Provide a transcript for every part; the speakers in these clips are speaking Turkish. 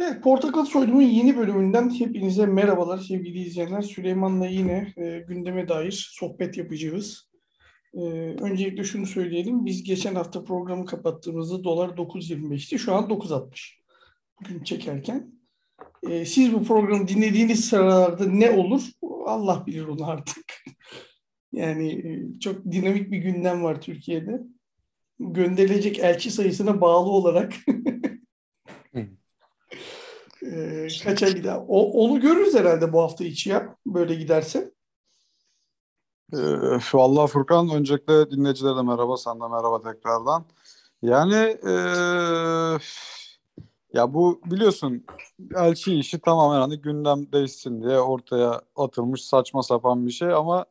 Evet, Portakal Soydum'un yeni bölümünden hepinize merhabalar sevgili izleyenler. Süleyman'la yine e, gündeme dair sohbet yapacağız. E, öncelikle şunu söyleyelim. Biz geçen hafta programı kapattığımızda dolar 9.25'ti. Şu an 9.60. Bugün çekerken. E, siz bu programı dinlediğiniz sıralarda ne olur? Allah bilir onu artık. yani e, çok dinamik bir gündem var Türkiye'de. Gönderilecek elçi sayısına bağlı olarak e, kaça gider? O, onu görürüz herhalde bu hafta içi ya. Böyle giderse. E, vallahi Furkan öncelikle dinleyicilere de merhaba. Sana da merhaba tekrardan. Yani e, ya bu biliyorsun elçi işi tamamen hani gündem değişsin diye ortaya atılmış saçma sapan bir şey ama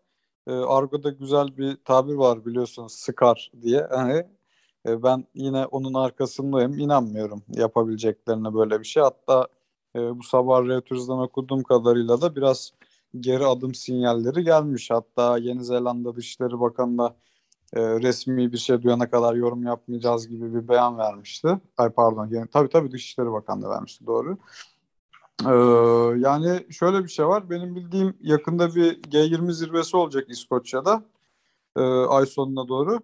e, Argo'da güzel bir tabir var biliyorsun sıkar diye. Hani e, ben yine onun arkasındayım. İnanmıyorum yapabileceklerine böyle bir şey. Hatta e, bu sabah Reuters'dan okuduğum kadarıyla da biraz geri adım sinyalleri gelmiş. Hatta Yeni Zelanda Dışişleri Bakanı da e, resmi bir şey duyana kadar yorum yapmayacağız gibi bir beyan vermişti. Ay pardon, yani, tabii tabii Dışişleri Bakanı da vermişti doğru. Ee, yani şöyle bir şey var. Benim bildiğim yakında bir G20 zirvesi olacak İskoçya'da e, ay sonuna doğru.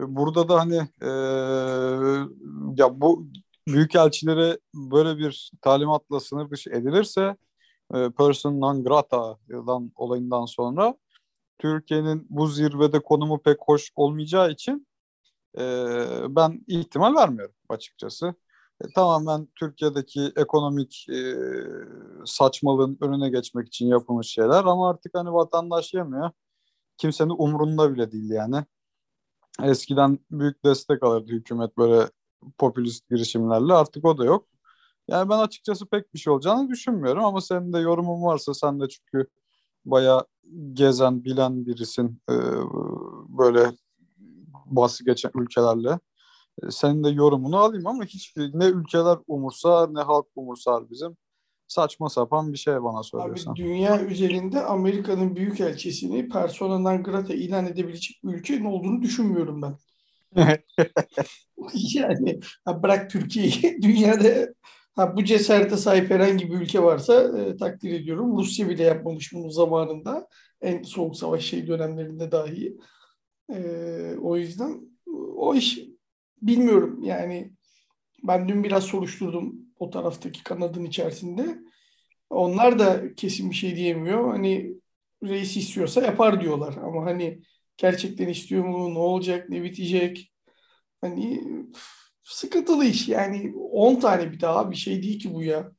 E, burada da hani e, ya bu büyükelçilere böyle bir talimatla sınır dışı edilirse e, person non grata'dan olayından sonra Türkiye'nin bu zirvede konumu pek hoş olmayacağı için e, ben ihtimal vermiyorum açıkçası. E, tamamen Türkiye'deki ekonomik e, saçmalığın önüne geçmek için yapılmış şeyler ama artık hani vatandaş yemiyor. Kimsenin umrunda bile değil yani. Eskiden büyük destek alırdı hükümet böyle popülist girişimlerle artık o da yok. Yani ben açıkçası pek bir şey olacağını düşünmüyorum ama senin de yorumun varsa sen de çünkü baya gezen, bilen birisin e, böyle bahsi geçen ülkelerle. E, senin de yorumunu alayım ama hiç ne ülkeler umursar ne halk umursar bizim. Saçma sapan bir şey bana söylüyorsan. Abi dünya üzerinde Amerika'nın büyük elçisini persona grata ilan edebilecek bir ülkenin olduğunu düşünmüyorum ben. yani ha bırak Türkiye'yi dünyada ha bu cesarete sahip herhangi bir ülke varsa e, takdir ediyorum. Rusya bile yapmamış bunu zamanında. En soğuk savaş şey dönemlerinde dahi. E, o yüzden o iş bilmiyorum yani ben dün biraz soruşturdum o taraftaki kanadın içerisinde. Onlar da kesin bir şey diyemiyor. Hani reis istiyorsa yapar diyorlar. Ama hani gerçekten istiyor mu? Ne olacak? Ne bitecek? Hani sıkıntılı iş. Yani 10 tane bir daha bir şey değil ki bu ya.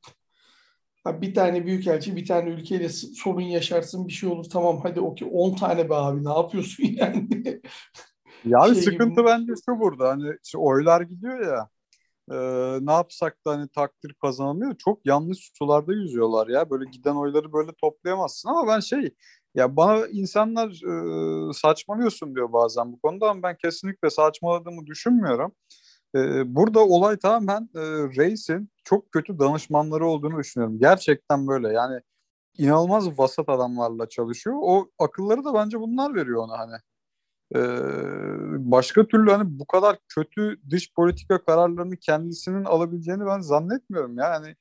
Bir tane büyükelçi, bir tane ülkeyle sorun yaşarsın, bir şey olur. Tamam hadi okey 10 tane be abi ne yapıyorsun yani? Yani şey sıkıntı gibi. bence şu burada. Hani işte oylar gidiyor ya. E, ne yapsak da hani takdir kazanamıyor. Çok yanlış sularda yüzüyorlar ya. Böyle giden oyları böyle toplayamazsın ama ben şey ya bana insanlar e, saçmalıyorsun diyor bazen bu konuda ama ben kesinlikle saçmaladığımı düşünmüyorum. E, burada olay tamamen e, Reis'in çok kötü danışmanları olduğunu düşünüyorum. Gerçekten böyle yani inanılmaz vasat adamlarla çalışıyor. O akılları da bence bunlar veriyor ona hani. E, başka türlü hani bu kadar kötü dış politika kararlarını kendisinin alabileceğini ben zannetmiyorum. Yani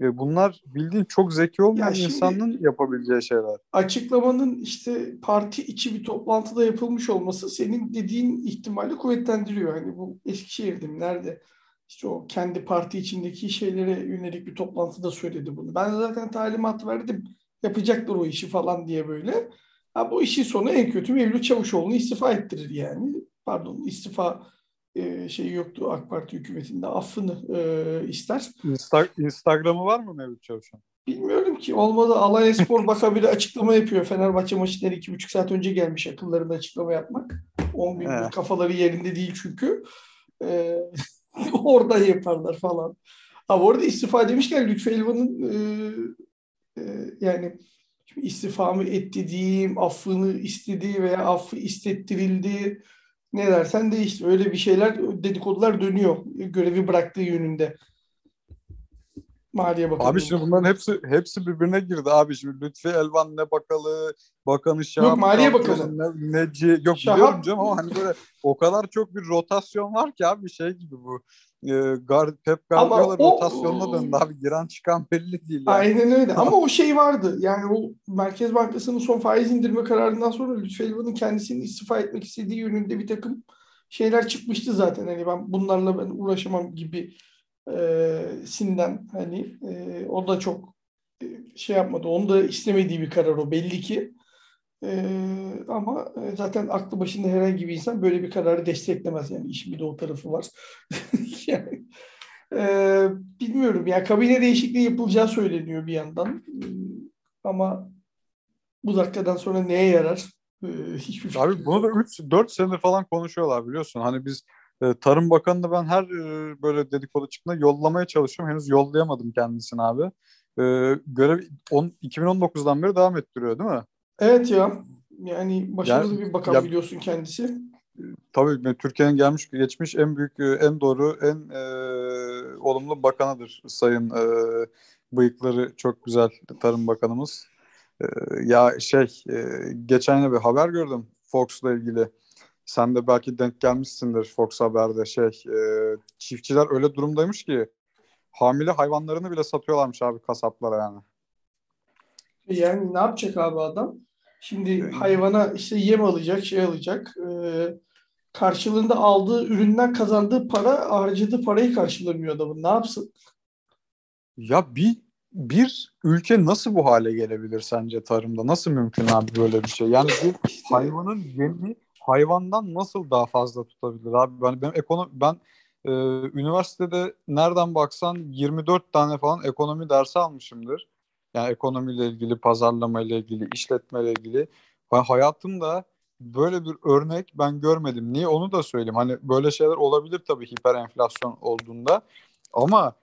e, bunlar bildiğin çok zeki olmayan ya insanın yapabileceği şeyler. Açıklamanın işte parti içi bir toplantıda yapılmış olması senin dediğin ihtimali kuvvetlendiriyor. Hani bu Eskişehir'de mi nerede? İşte o kendi parti içindeki şeylere yönelik bir toplantıda söyledi bunu. Ben zaten talimat verdim. Yapacaklar o işi falan diye böyle. Ha, bu işin sonu en kötü Mevlüt Çavuşoğlu'nu istifa ettirir yani. Pardon istifa e, şeyi yoktu AK Parti hükümetinde affını e, ister. Insta Instagram'ı var mı Mevlüt Çavuşoğlu? Bilmiyorum ki. Olmadı Alanya Spor Bakabili açıklama yapıyor. Fenerbahçe maçları iki buçuk saat önce gelmiş akıllarında açıklama yapmak. 10 bin kafaları yerinde değil çünkü. Ee, orada yaparlar falan. Ha bu arada istifa demişken Lütfü Elvan'ın e, e, yani istifamı diyeyim, affını istediği veya affı istettirildi ne dersen değişti. Öyle bir şeyler dedikodular dönüyor görevi bıraktığı yönünde. Maliye Bakanı. Abi şimdi bunların hepsi hepsi birbirine girdi abi. Şimdi Lütfi Elvan ne bakalı, Bakanı Şahap. Yok Maliye Bakanı. Ne, neci, yok Şahap. biliyorum canım ama hani böyle o kadar çok bir rotasyon var ki abi şey gibi bu. E, Gar Pep Guardiola rotasyonuna döndü abi. Giren çıkan belli değil. Yani. Aynen öyle. Ama o şey vardı. Yani o Merkez Bankası'nın son faiz indirme kararından sonra Lütfü Elvan'ın kendisinin istifa etmek istediği yönünde bir takım şeyler çıkmıştı zaten. Hani ben bunlarla ben uğraşamam gibi e, sinden hani e, o da çok e, şey yapmadı. Onu da istemediği bir karar o belli ki. E, ama zaten aklı başında herhangi bir insan böyle bir kararı desteklemez. Yani işin bir de o tarafı var. yani, e, bilmiyorum ya kabine değişikliği yapılacağı söyleniyor bir yandan. E, ama bu dakikadan sonra neye yarar? E, hiçbir Abi bunu da 3-4 senedir falan konuşuyorlar biliyorsun. Hani biz e, Tarım Bakanı'nı ben her e, böyle dedikodu çıktığında yollamaya çalışıyorum. Henüz yollayamadım kendisini abi. E, görev on, 2019'dan beri devam ettiriyor değil mi? Evet ya. Yani başarılı yani, bir bakan ya, biliyorsun kendisi. Tabii Türkiye'nin gelmiş geçmiş en büyük, en doğru, en e, olumlu bakanıdır Sayın e, bıyıkları çok güzel Tarım Bakanımız. E, ya şey, e, geçen bir haber gördüm Fox'la ilgili. Sen de belki denk gelmişsindir Fox Haber'de şey, e, çiftçiler öyle durumdaymış ki hamile hayvanlarını bile satıyorlarmış abi kasaplara yani. Yani ne yapacak abi adam? Şimdi hayvana işte yem alacak, şey alacak. Ee, karşılığında aldığı üründen kazandığı para, harcadığı parayı karşılamıyor adamın. Ne yapsın? Ya bir bir ülke nasıl bu hale gelebilir sence tarımda? Nasıl mümkün abi böyle bir şey? Yani bir hayvanın yemi hayvandan nasıl daha fazla tutabilir abi? Ben ben ekonomi ben e, üniversitede nereden baksan 24 tane falan ekonomi dersi almışımdır. Yani ekonomiyle ilgili, pazarlama ile ilgili, işletme ile ilgili. Ben hayatımda böyle bir örnek ben görmedim. Niye onu da söyleyeyim. Hani böyle şeyler olabilir tabii hiper enflasyon olduğunda. Ama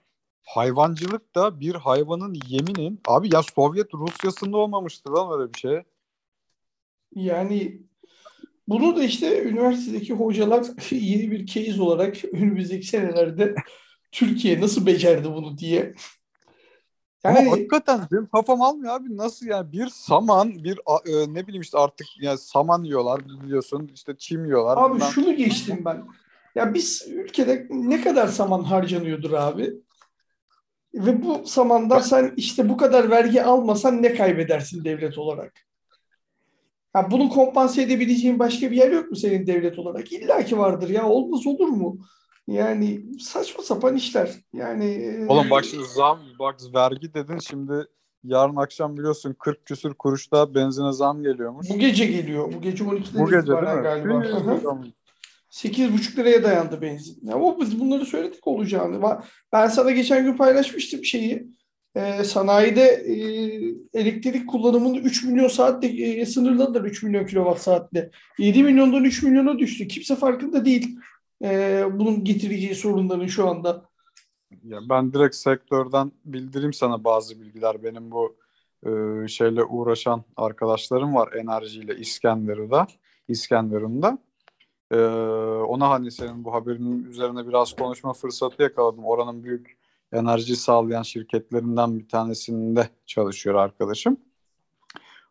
hayvancılık da bir hayvanın yeminin abi ya Sovyet Rusyası'nda olmamıştır lan öyle bir şey. Yani bunu da işte üniversitedeki hocalar yeni bir case olarak önümüzdeki senelerde Türkiye nasıl becerdi bunu diye yani, Ama hakikaten benim kafam almıyor abi. Nasıl yani bir saman, bir e, ne bileyim işte artık yani saman yiyorlar biliyorsun işte çim yiyorlar. Abi bundan... şunu geçtim ben. Ya biz ülkede ne kadar saman harcanıyordur abi? Ve bu samandan sen işte bu kadar vergi almasan ne kaybedersin devlet olarak? Ya bunu kompanse edebileceğin başka bir yer yok mu senin devlet olarak? İlla ki vardır ya. Olmaz olur mu? Yani saçma sapan işler. Yani e, Oğlum bak şimdi zam bak vergi dedin şimdi yarın akşam biliyorsun 40 küsür kuruşta benzine zam geliyormuş. Bu gece geliyor. Bu gece 12'de Bu gece değil mi? galiba. 8,5 liraya dayandı benzin. Ama biz bunları söyledik olacağını. Ben sana geçen gün paylaşmıştım şeyi. Ee, sanayide e, elektrik kullanımını 3 milyon saatte e, sınırladılar 3 milyon kilowatt saatte. 7 milyondan 3 milyona düştü. Kimse farkında değil e, bunun getireceği sorunların şu anda? Ya ben direkt sektörden bildireyim sana bazı bilgiler. Benim bu e, şeyle uğraşan arkadaşlarım var enerjiyle İskenderun'da. İskenderun'da. E, ona hani senin bu haberinin üzerine biraz konuşma fırsatı yakaladım. Oranın büyük enerji sağlayan şirketlerinden bir tanesinde çalışıyor arkadaşım.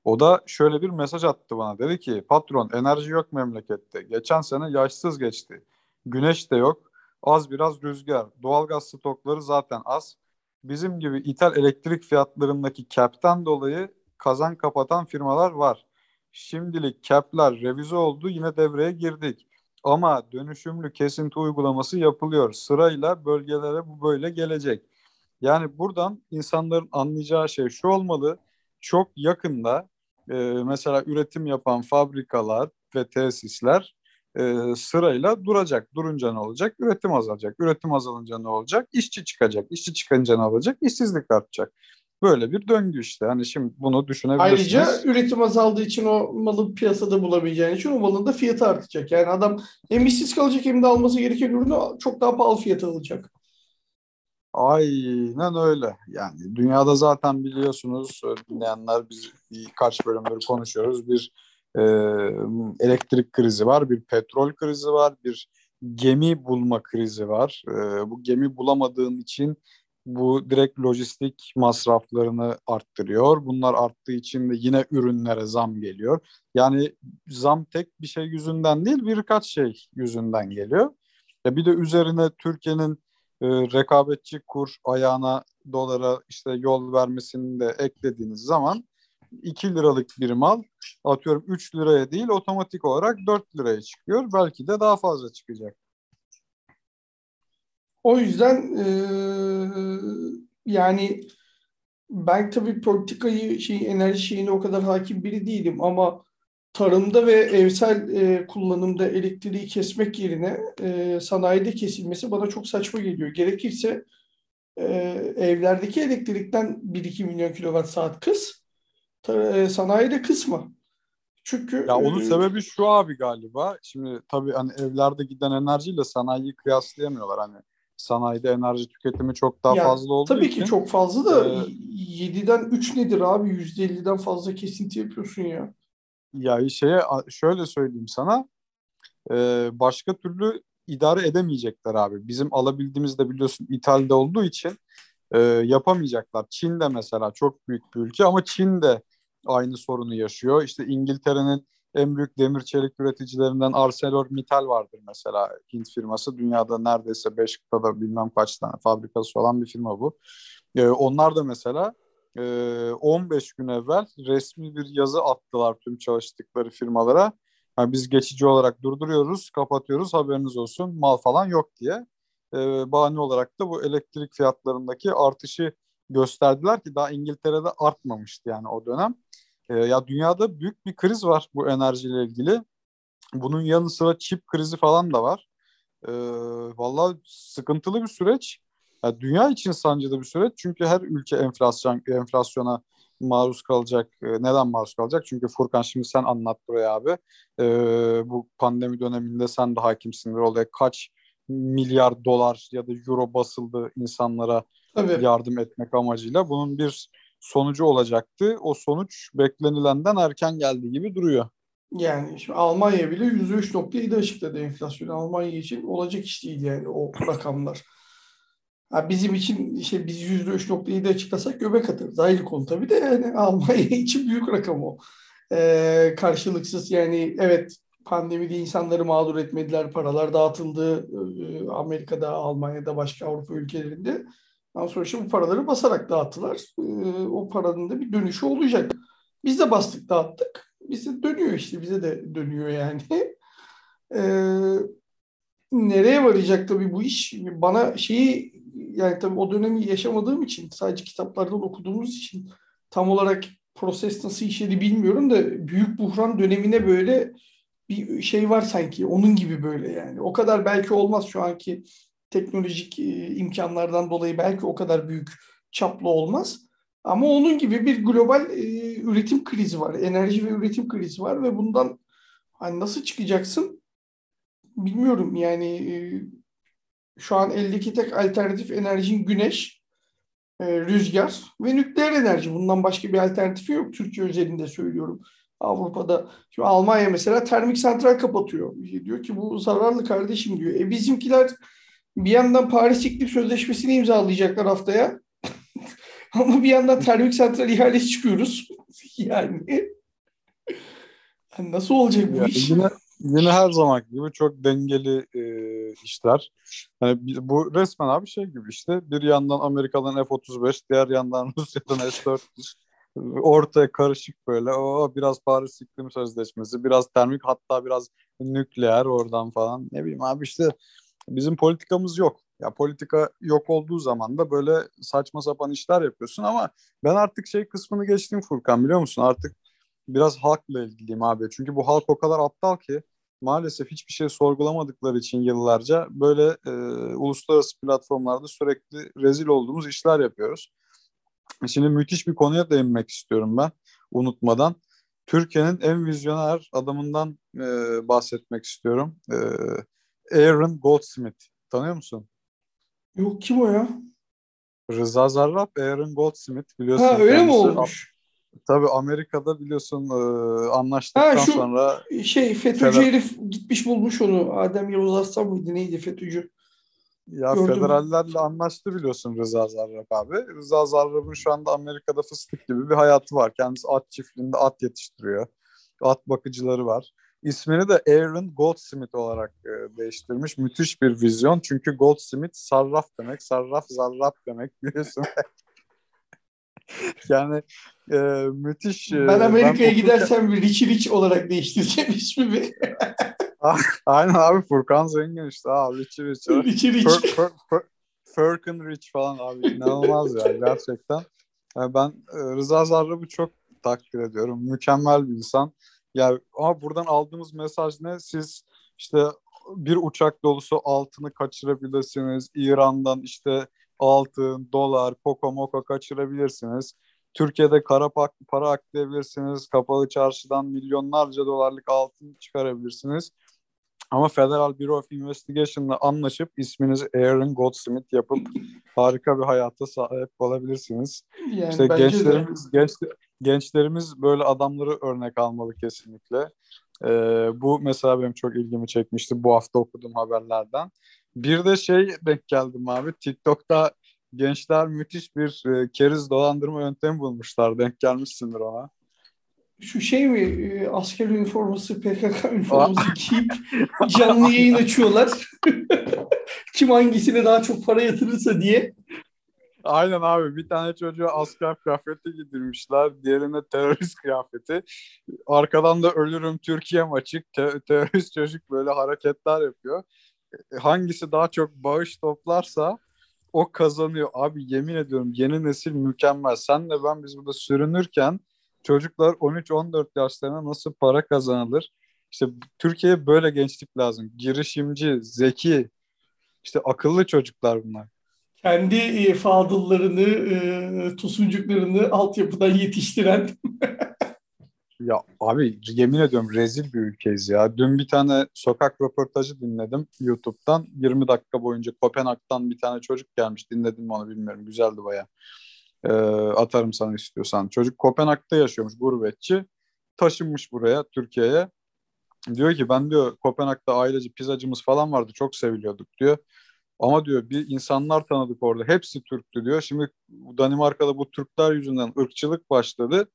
O da şöyle bir mesaj attı bana. Dedi ki patron enerji yok memlekette. Geçen sene yaşsız geçti. Güneş de yok. Az biraz rüzgar. Doğalgaz stokları zaten az. Bizim gibi ithal elektrik fiyatlarındaki cap'ten dolayı kazan kapatan firmalar var. Şimdilik cap'ler revize oldu yine devreye girdik. Ama dönüşümlü kesinti uygulaması yapılıyor. Sırayla bölgelere bu böyle gelecek. Yani buradan insanların anlayacağı şey şu olmalı. Çok yakında e, mesela üretim yapan fabrikalar ve tesisler e, sırayla duracak. Durunca ne olacak? Üretim azalacak. Üretim azalınca ne olacak? İşçi çıkacak. İşçi çıkınca ne olacak? İşsizlik artacak. Böyle bir döngü işte. Hani şimdi bunu düşünebilirsiniz. Ayrıca üretim azaldığı için o malı piyasada bulabileceğin için o malın da fiyatı artacak. Yani adam hem işsiz kalacak hem de alması gereken ürünü çok daha pahalı fiyata alacak. Aynen öyle. Yani dünyada zaten biliyorsunuz dinleyenler biz birkaç bölümleri konuşuyoruz. Bir e, elektrik krizi var, bir petrol krizi var, bir gemi bulma krizi var. E, bu gemi bulamadığın için bu direkt lojistik masraflarını arttırıyor. Bunlar arttığı için de yine ürünlere zam geliyor. Yani zam tek bir şey yüzünden değil birkaç şey yüzünden geliyor. Ya bir de üzerine Türkiye'nin e, rekabetçi kur ayağına dolara işte yol vermesini de eklediğiniz zaman 2 liralık bir mal atıyorum 3 liraya değil otomatik olarak 4 liraya çıkıyor. Belki de daha fazla çıkacak. O yüzden e, yani ben tabii politikayı şey enerji şeyine o kadar hakim biri değilim ama tarımda ve evsel e, kullanımda elektriği kesmek yerine e, sanayide kesilmesi bana çok saçma geliyor. Gerekirse e, evlerdeki elektrikten 1-2 milyon kilowatt saat kıs, e, sanayide kısma. Çünkü ya onun e, sebebi şu abi galiba. Şimdi tabii hani evlerde giden enerjiyle sanayiyi kıyaslayamıyorlar hani. Sanayide enerji tüketimi çok daha ya, fazla olduğu tabii için. ki çok fazla da e, 7'den 3 nedir abi? %50'den fazla kesinti yapıyorsun ya. Ya şeye şöyle söyleyeyim sana. Başka türlü idare edemeyecekler abi. Bizim alabildiğimiz de biliyorsun ithalde olduğu için e, yapamayacaklar. Çin de mesela çok büyük bir ülke ama Çin de aynı sorunu yaşıyor. İşte İngiltere'nin en büyük demir çelik üreticilerinden ArcelorMittal vardır mesela. Hint firması. Dünyada neredeyse 5 kıtada bilmem kaç tane fabrikası olan bir firma bu. Ee, onlar da mesela 15 gün evvel resmi bir yazı attılar tüm çalıştıkları firmalara. Yani biz geçici olarak durduruyoruz, kapatıyoruz haberiniz olsun mal falan yok diye. E, bahane olarak da bu elektrik fiyatlarındaki artışı gösterdiler ki daha İngiltere'de artmamıştı yani o dönem. E, ya dünyada büyük bir kriz var bu enerjiyle ilgili. Bunun yanı sıra çip krizi falan da var. E, vallahi sıkıntılı bir süreç. Yani dünya için sancılı bir süreç çünkü her ülke enflasyon enflasyona maruz kalacak. E, neden maruz kalacak? Çünkü Furkan şimdi sen anlat buraya abi. E, bu pandemi döneminde sen de hakimsindir olaya kaç milyar dolar ya da euro basıldı insanlara Tabii. yardım etmek amacıyla. Bunun bir sonucu olacaktı. O sonuç beklenilenden erken geldiği gibi duruyor. Yani şimdi Almanya bile %3.7 açıkladı enflasyon. Almanya için olacak iş değil yani o rakamlar. Ha bizim için işte biz yüzde üç %3.7 açıklasak göbek atarız. Ayrı konu tabii de yani Almanya için büyük rakam o. Ee, karşılıksız yani evet pandemide insanları mağdur etmediler. Paralar dağıtıldı ee, Amerika'da, Almanya'da, başka Avrupa ülkelerinde. Ondan sonra işte bu paraları basarak dağıttılar. Ee, o paranın da bir dönüşü olacak. Biz de bastık dağıttık. Bize dönüyor işte. Bize de dönüyor yani. Ee, nereye varacak tabii bu iş? Bana şeyi yani tabii o dönemi yaşamadığım için sadece kitaplardan okuduğumuz için tam olarak proses nasıl işledi bilmiyorum da büyük buhran dönemine böyle bir şey var sanki onun gibi böyle yani. O kadar belki olmaz şu anki teknolojik e, imkanlardan dolayı belki o kadar büyük çaplı olmaz. Ama onun gibi bir global e, üretim krizi var. Enerji ve üretim krizi var ve bundan hani nasıl çıkacaksın bilmiyorum yani e, şu an eldeki tek alternatif enerjin güneş, rüzgar ve nükleer enerji. Bundan başka bir alternatifi yok Türkiye özelinde söylüyorum. Avrupa'da. Şimdi Almanya mesela termik santral kapatıyor. Diyor ki bu zararlı kardeşim diyor. E bizimkiler bir yandan Paris İklim Sözleşmesi'ni imzalayacaklar haftaya. Ama bir yandan termik santral ihalesi çıkıyoruz. yani. yani nasıl olacak bu ya iş? Yine yine her zaman gibi çok dengeli e, işler. Hani bu resmen abi şey gibi işte bir yandan Amerika'dan F-35, diğer yandan Rusya'dan S-400. Ortaya karışık böyle. O biraz Paris İklim Sözleşmesi, biraz termik hatta biraz nükleer oradan falan. Ne bileyim abi işte bizim politikamız yok. Ya politika yok olduğu zaman da böyle saçma sapan işler yapıyorsun ama ben artık şey kısmını geçtim Furkan biliyor musun? Artık biraz halkla ilgiliyim abi. Çünkü bu halk o kadar aptal ki maalesef hiçbir şey sorgulamadıkları için yıllarca böyle e, uluslararası platformlarda sürekli rezil olduğumuz işler yapıyoruz. Şimdi müthiş bir konuya değinmek istiyorum ben unutmadan. Türkiye'nin en vizyoner adamından e, bahsetmek istiyorum. E, Aaron Goldsmith. Tanıyor musun? Yok kim o ya? Rıza Zarrab, Aaron Goldsmith biliyorsun. Ha öyle mi olmuş? Tabii Amerika'da biliyorsun e, anlaştıktan ha, şu sonra şey FETÖ'cü Feder... herif gitmiş bulmuş onu. Adem Yavuz Arslan mıydı neydi FETÖ'cü? Ya Gördüm. federallerle anlaştı biliyorsun Rıza Zarrab abi. Rıza Zarrab'ın şu anda Amerika'da fıstık gibi bir hayatı var. Kendisi at çiftliğinde at yetiştiriyor. At bakıcıları var. İsmini de Aaron Goldsmith olarak e, değiştirmiş. Müthiş bir vizyon. Çünkü Goldsmith sarraf demek. Sarraf zarraf demek biliyorsun. yani e, müthiş. E, ben Amerika'ya ben gidersem bir Richie Rich olarak değiştireceğim ismimi. Aynen abi Furkan Zengin işte abi Rich. Rich. Fur, fur, fur, Furkan Rich falan abi inanılmaz ya gerçekten. Yani ben e, Rıza Zarrab'ı çok takdir ediyorum. Mükemmel bir insan. Yani ama buradan aldığımız mesaj ne? Siz işte bir uçak dolusu altını kaçırabilirsiniz. İran'dan işte altın, dolar, koko moko kaçırabilirsiniz. Türkiye'de kara para aklayabilirsiniz. Kapalı çarşıdan milyonlarca dolarlık altın çıkarabilirsiniz. Ama Federal Bureau of Investigation'la anlaşıp isminizi Aaron Goldsmith yapıp harika bir hayata sahip olabilirsiniz. Yani işte gençlerimiz, genç, gençlerimiz böyle adamları örnek almalı kesinlikle. Ee, bu mesela benim çok ilgimi çekmişti bu hafta okuduğum haberlerden. Bir de şey denk geldim abi TikTok'ta gençler müthiş bir e, keriz dolandırma yöntemi bulmuşlar. Denk gelmişsindir ona. Şu şey mi e, asker üniforması PKK üniforması giyip canlı yayın açıyorlar. Kim hangisine daha çok para yatırırsa diye. Aynen abi bir tane çocuğa asker kıyafeti giydirmişler. Diğerine terörist kıyafeti. Arkadan da ölürüm Türkiye açık. Te- terörist çocuk böyle hareketler yapıyor. Hangisi daha çok bağış toplarsa o kazanıyor. Abi yemin ediyorum yeni nesil mükemmel. Sen de ben biz burada sürünürken çocuklar 13-14 yaşlarına nasıl para kazanılır? İşte Türkiye'ye böyle gençlik lazım. Girişimci, zeki, işte akıllı çocuklar bunlar kendi e, fadıllarını, e, tosuncuklarını altyapıdan yetiştiren. ya abi yemin ediyorum rezil bir ülkeyiz ya. Dün bir tane sokak röportajı dinledim YouTube'dan. 20 dakika boyunca Kopenhag'dan bir tane çocuk gelmiş. Dinledim mi onu bilmiyorum. Güzeldi baya. Ee, atarım sana istiyorsan. Çocuk Kopenhag'da yaşıyormuş gurbetçi. Taşınmış buraya Türkiye'ye. Diyor ki ben diyor Kopenhag'da ailece pizzacımız falan vardı. Çok seviliyorduk diyor. Ama diyor bir insanlar tanıdık orada. Hepsi Türktü diyor. Şimdi Danimarka'da bu Türkler yüzünden ırkçılık başladı.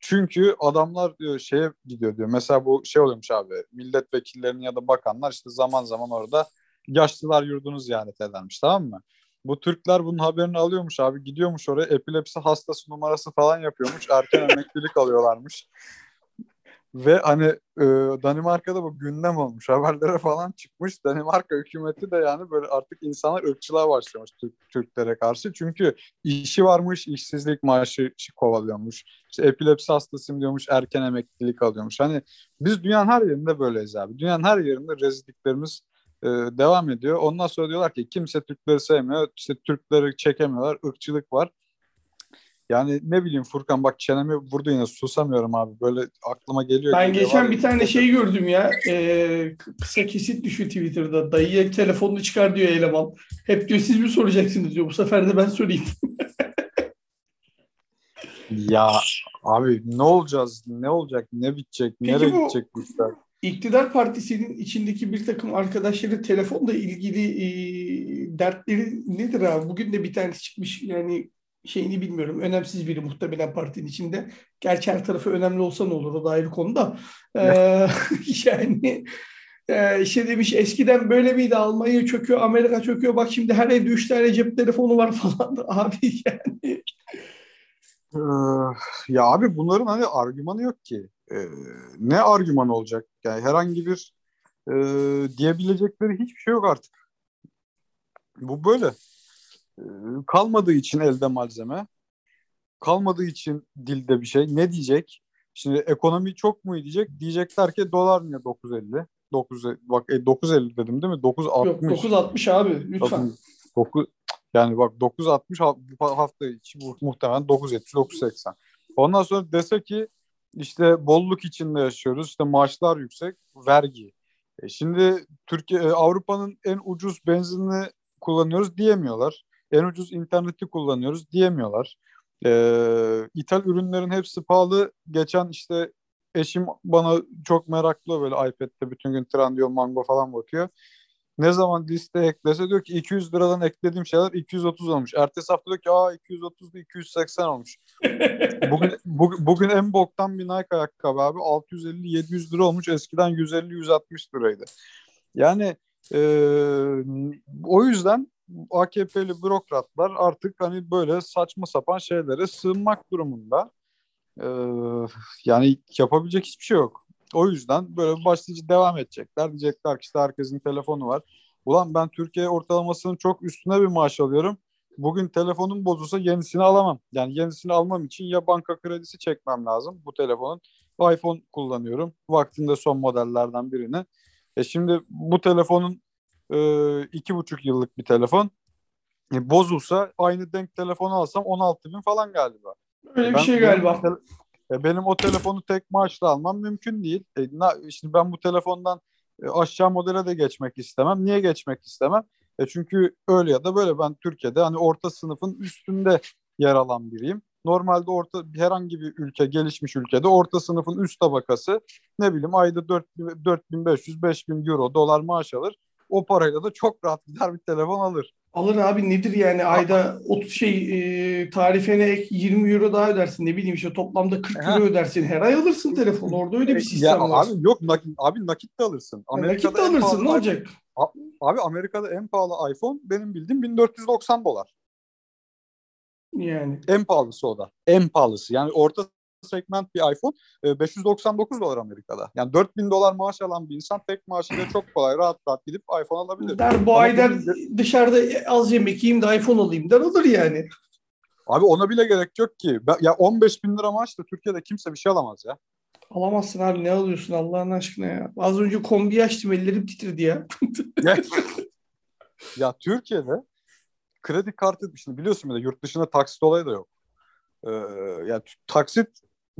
Çünkü adamlar diyor şeye gidiyor diyor. Mesela bu şey oluyormuş abi. Milletvekillerinin ya da bakanlar işte zaman zaman orada yaşlılar yurdunu ziyaret edermiş tamam mı? Bu Türkler bunun haberini alıyormuş abi. Gidiyormuş oraya epilepsi hastası numarası falan yapıyormuş. Erken emeklilik alıyorlarmış. Ve hani e, Danimarka'da bu gündem olmuş. Haberlere falan çıkmış. Danimarka hükümeti de yani böyle artık insanlar ırkçılığa başlamış Türk, Türklere karşı. Çünkü işi varmış, işsizlik maaşı kovalıyormuş. İşte epilepsi hastasıyım diyormuş, erken emeklilik alıyormuş. Hani biz dünyanın her yerinde böyleyiz abi. Dünyanın her yerinde rezilliklerimiz e, devam ediyor. Ondan sonra diyorlar ki kimse Türkleri sevmiyor. İşte Türkleri çekemiyorlar. ırkçılık var. Yani ne bileyim Furkan bak çenemi vurdu yine susamıyorum abi. Böyle aklıma geliyor. Ben geçen bir tane şey gördüm ya. E, kısa kesit düşüyor Twitter'da. Dayıya telefonunu çıkar diyor eleman. Hep diyor siz mi soracaksınız diyor. Bu sefer de ben sorayım. ya abi ne olacağız? Ne olacak? Ne bitecek? Peki Nereye bu, gidecek bu işler? İktidar partisinin içindeki bir takım arkadaşları telefonla ilgili e, dertleri nedir abi? Bugün de bir tanesi çıkmış yani şeyini bilmiyorum. Önemsiz biri muhtemelen partinin içinde. Gerçi her tarafı önemli olsa ne olur o da ayrı konuda. Ee, yani e, işte demiş eskiden böyle miydi Almanya çöküyor, Amerika çöküyor. Bak şimdi her evde üç tane cep telefonu var falan. Abi yani. Ee, ya abi bunların hani argümanı yok ki. Ee, ne argüman olacak? Yani herhangi bir e, diyebilecekleri hiçbir şey yok artık. Bu böyle. Kalmadığı için elde malzeme, kalmadığı için dilde bir şey. Ne diyecek? Şimdi ekonomi çok mu diyecek? Diyecekler ki dolar niye 9.50? 9 bak e, 9.50 dedim değil mi? 9.60. Yok 9.60 abi lütfen. 9, yani bak 9.60 bu hafta içi muhtemelen 9.70 9.80. Ondan sonra dese ki işte bolluk içinde yaşıyoruz. İşte maaşlar yüksek, vergi. E şimdi Türkiye e, Avrupa'nın en ucuz benzinini kullanıyoruz diyemiyorlar en ucuz interneti kullanıyoruz diyemiyorlar. Ee, ithal ürünlerin hepsi pahalı. Geçen işte eşim bana çok meraklı böyle iPad'de bütün gün Trendyol, Mango falan bakıyor. ne zaman listeye eklese diyor ki 200 liradan eklediğim şeyler 230 olmuş. Ertesi hafta diyor ki aa 230'du 280 olmuş. bugün, bugün, bugün en boktan bir Nike ayakkabı abi 650-700 lira olmuş. Eskiden 150-160 liraydı. Yani e, o yüzden AKP'li bürokratlar artık hani böyle saçma sapan şeylere sığınmak durumunda. E, yani yapabilecek hiçbir şey yok. O yüzden böyle başlayıcı devam edecekler. Diyecekler ki işte herkesin telefonu var. Ulan ben Türkiye ortalamasının çok üstüne bir maaş alıyorum. Bugün telefonum bozulsa yenisini alamam. Yani yenisini almam için ya banka kredisi çekmem lazım bu telefonun. iPhone kullanıyorum. Vaktinde son modellerden birini. E şimdi bu telefonun e, iki buçuk yıllık bir telefon. E, bozulsa aynı denk telefonu alsam 16 bin falan galiba. Öyle bir şey galiba. Benim, e, benim o telefonu tek maaşla almam mümkün değil. E, na, şimdi ben bu telefondan e, aşağı modele de geçmek istemem. Niye geçmek istemem? E çünkü öyle ya da böyle ben Türkiye'de hani orta sınıfın üstünde yer alan biriyim. Normalde orta herhangi bir ülke, gelişmiş ülkede orta sınıfın üst tabakası ne bileyim ayda 4500 5000 euro dolar maaş alır. O parayla da çok rahat gider bir telefon alır. Alır abi nedir yani ayda 30 şey e, tarifene ek 20 euro daha ödersin ne bileyim işte toplamda 40 euro ödersin her ay alırsın telefonu orada öyle bir sistem ya, var. Abi yok nakit, abi nakit de alırsın. Amerika'da nakit de alırsın ne olacak? Abi Amerika'da en pahalı iPhone benim bildiğim 1490 dolar. Yani. En pahalısı o da. En pahalısı. Yani orta segment bir iPhone 599 e, dolar Amerika'da. Yani 4000 dolar maaş alan bir insan tek maaşıyla çok kolay rahat rahat gidip iPhone alabilir. Der bu ay der dışarıda az yemek yiyeyim de iPhone alayım der alır yani. Abi ona bile gerek yok ki. Ya 15 bin lira maaşla Türkiye'de kimse bir şey alamaz ya. Alamazsın abi ne alıyorsun Allah'ın aşkına ya. Az önce kombi açtım ellerim titredi ya. ya Türkiye'de kredi kartı şimdi biliyorsun bir de yurt dışında taksit olayı da yok. Ee, yani taksit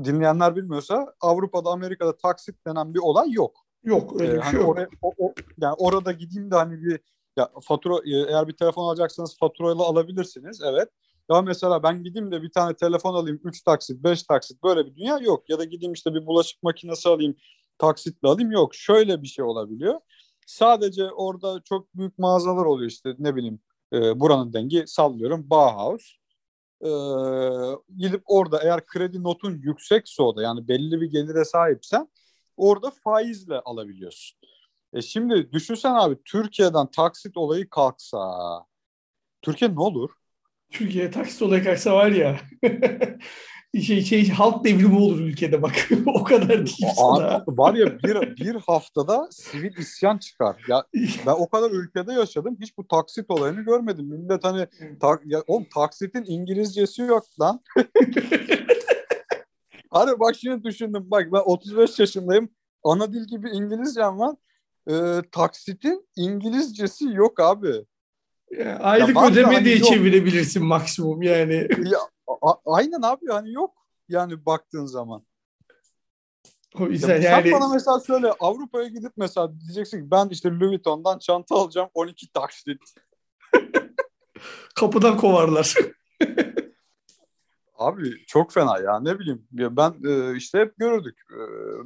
dinleyenler bilmiyorsa Avrupa'da Amerika'da taksit denen bir olay yok. Yok öyle ee, bir hani şey yok. Oraya, o, o, yani orada gideyim de hani bir ya fatura e, eğer bir telefon alacaksanız faturayla alabilirsiniz evet. Ya mesela ben gideyim de bir tane telefon alayım 3 taksit 5 taksit böyle bir dünya yok. Ya da gideyim işte bir bulaşık makinesi alayım taksitle alayım yok. Şöyle bir şey olabiliyor. Sadece orada çok büyük mağazalar oluyor işte ne bileyim e, buranın dengi sallıyorum Bauhaus e, gidip orada eğer kredi notun yüksekse o da yani belli bir gelire sahipsen orada faizle alabiliyorsun. E şimdi düşünsen abi Türkiye'den taksit olayı kalksa Türkiye ne olur? Türkiye taksit olayı kalksa var ya şey, şey halk devrimi olur ülkede bak. o kadar değil sana. Var ya bir, bir haftada sivil isyan çıkar. Ya ben o kadar ülkede yaşadım. Hiç bu taksit olayını görmedim. Millet hani ta, ya, oğlum taksitin İngilizcesi yok lan. hani bak şimdi düşündüm. Bak ben 35 yaşındayım. Ana dil gibi İngilizcem var. Ee, taksitin İngilizcesi yok abi. Ya, aylık ödeme hani diye yok. çevirebilirsin maksimum yani. Ya, a, aynen abi hani yok yani baktığın zaman. O yüzden ya, yani... Sen bana mesela söyle Avrupa'ya gidip mesela diyeceksin ki ben işte Louis Vuitton'dan çanta alacağım 12 taksit. Kapıdan kovarlar. Abi çok fena ya ne bileyim ya ben e, işte hep görürdük e,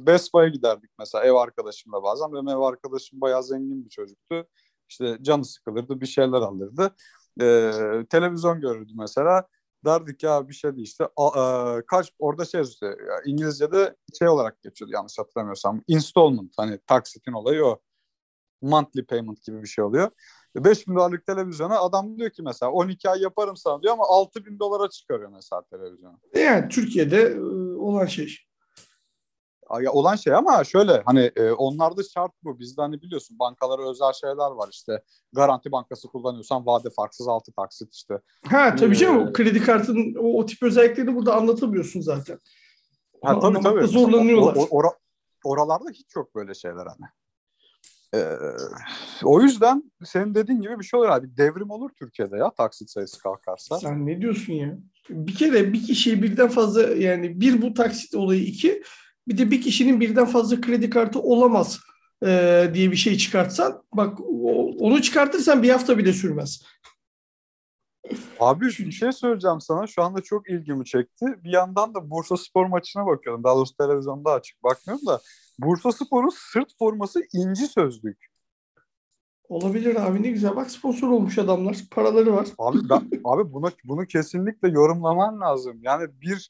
Best Buy'a giderdik mesela ev arkadaşımla bazen benim ev arkadaşım bayağı zengin bir çocuktu işte canı sıkılırdı bir şeyler alırdı e, televizyon görürdü mesela derdik ya bir şey değil işte a, a, kaç orada şey yazıyor İngilizce'de şey olarak geçiyordu yanlış hatırlamıyorsam installment hani taksitin olayı o monthly payment gibi bir şey oluyor. 5 bin dolarlık televizyona adam diyor ki mesela 12 ay yaparım sana diyor ama 6 bin dolara çıkarıyor mesela televizyonu. Yani Türkiye'de e, olan şey. Ya olan şey ama şöyle hani e, onlarda şart bu. Bizde hani biliyorsun bankalara özel şeyler var işte. Garanti bankası kullanıyorsan vade farksız altı taksit işte. Ha tabii canım ee, kredi kartının o, o tip özelliklerini burada anlatamıyorsun zaten. Ha, tabii tabii. Zorlanıyorlar. O, or, oralarda hiç yok böyle şeyler hani. Ee, o yüzden senin dediğin gibi bir şey olur abi. Devrim olur Türkiye'de ya taksit sayısı kalkarsa. Sen ne diyorsun ya? Bir kere bir kişiye birden fazla yani bir bu taksit olayı iki bir de bir kişinin birden fazla kredi kartı olamaz e, diye bir şey çıkartsan bak onu çıkartırsan bir hafta bile sürmez. Abi bir şey söyleyeceğim sana. Şu anda çok ilgimi çekti. Bir yandan da Bursa Spor maçına bakıyorum. Daha doğrusu televizyonda açık bakmıyorum da. Bursa Spor'un sırt forması inci sözlük. Olabilir abi ne güzel. Bak sponsor olmuş adamlar. Paraları var. Abi ben, abi bunu bunu kesinlikle yorumlaman lazım. Yani bir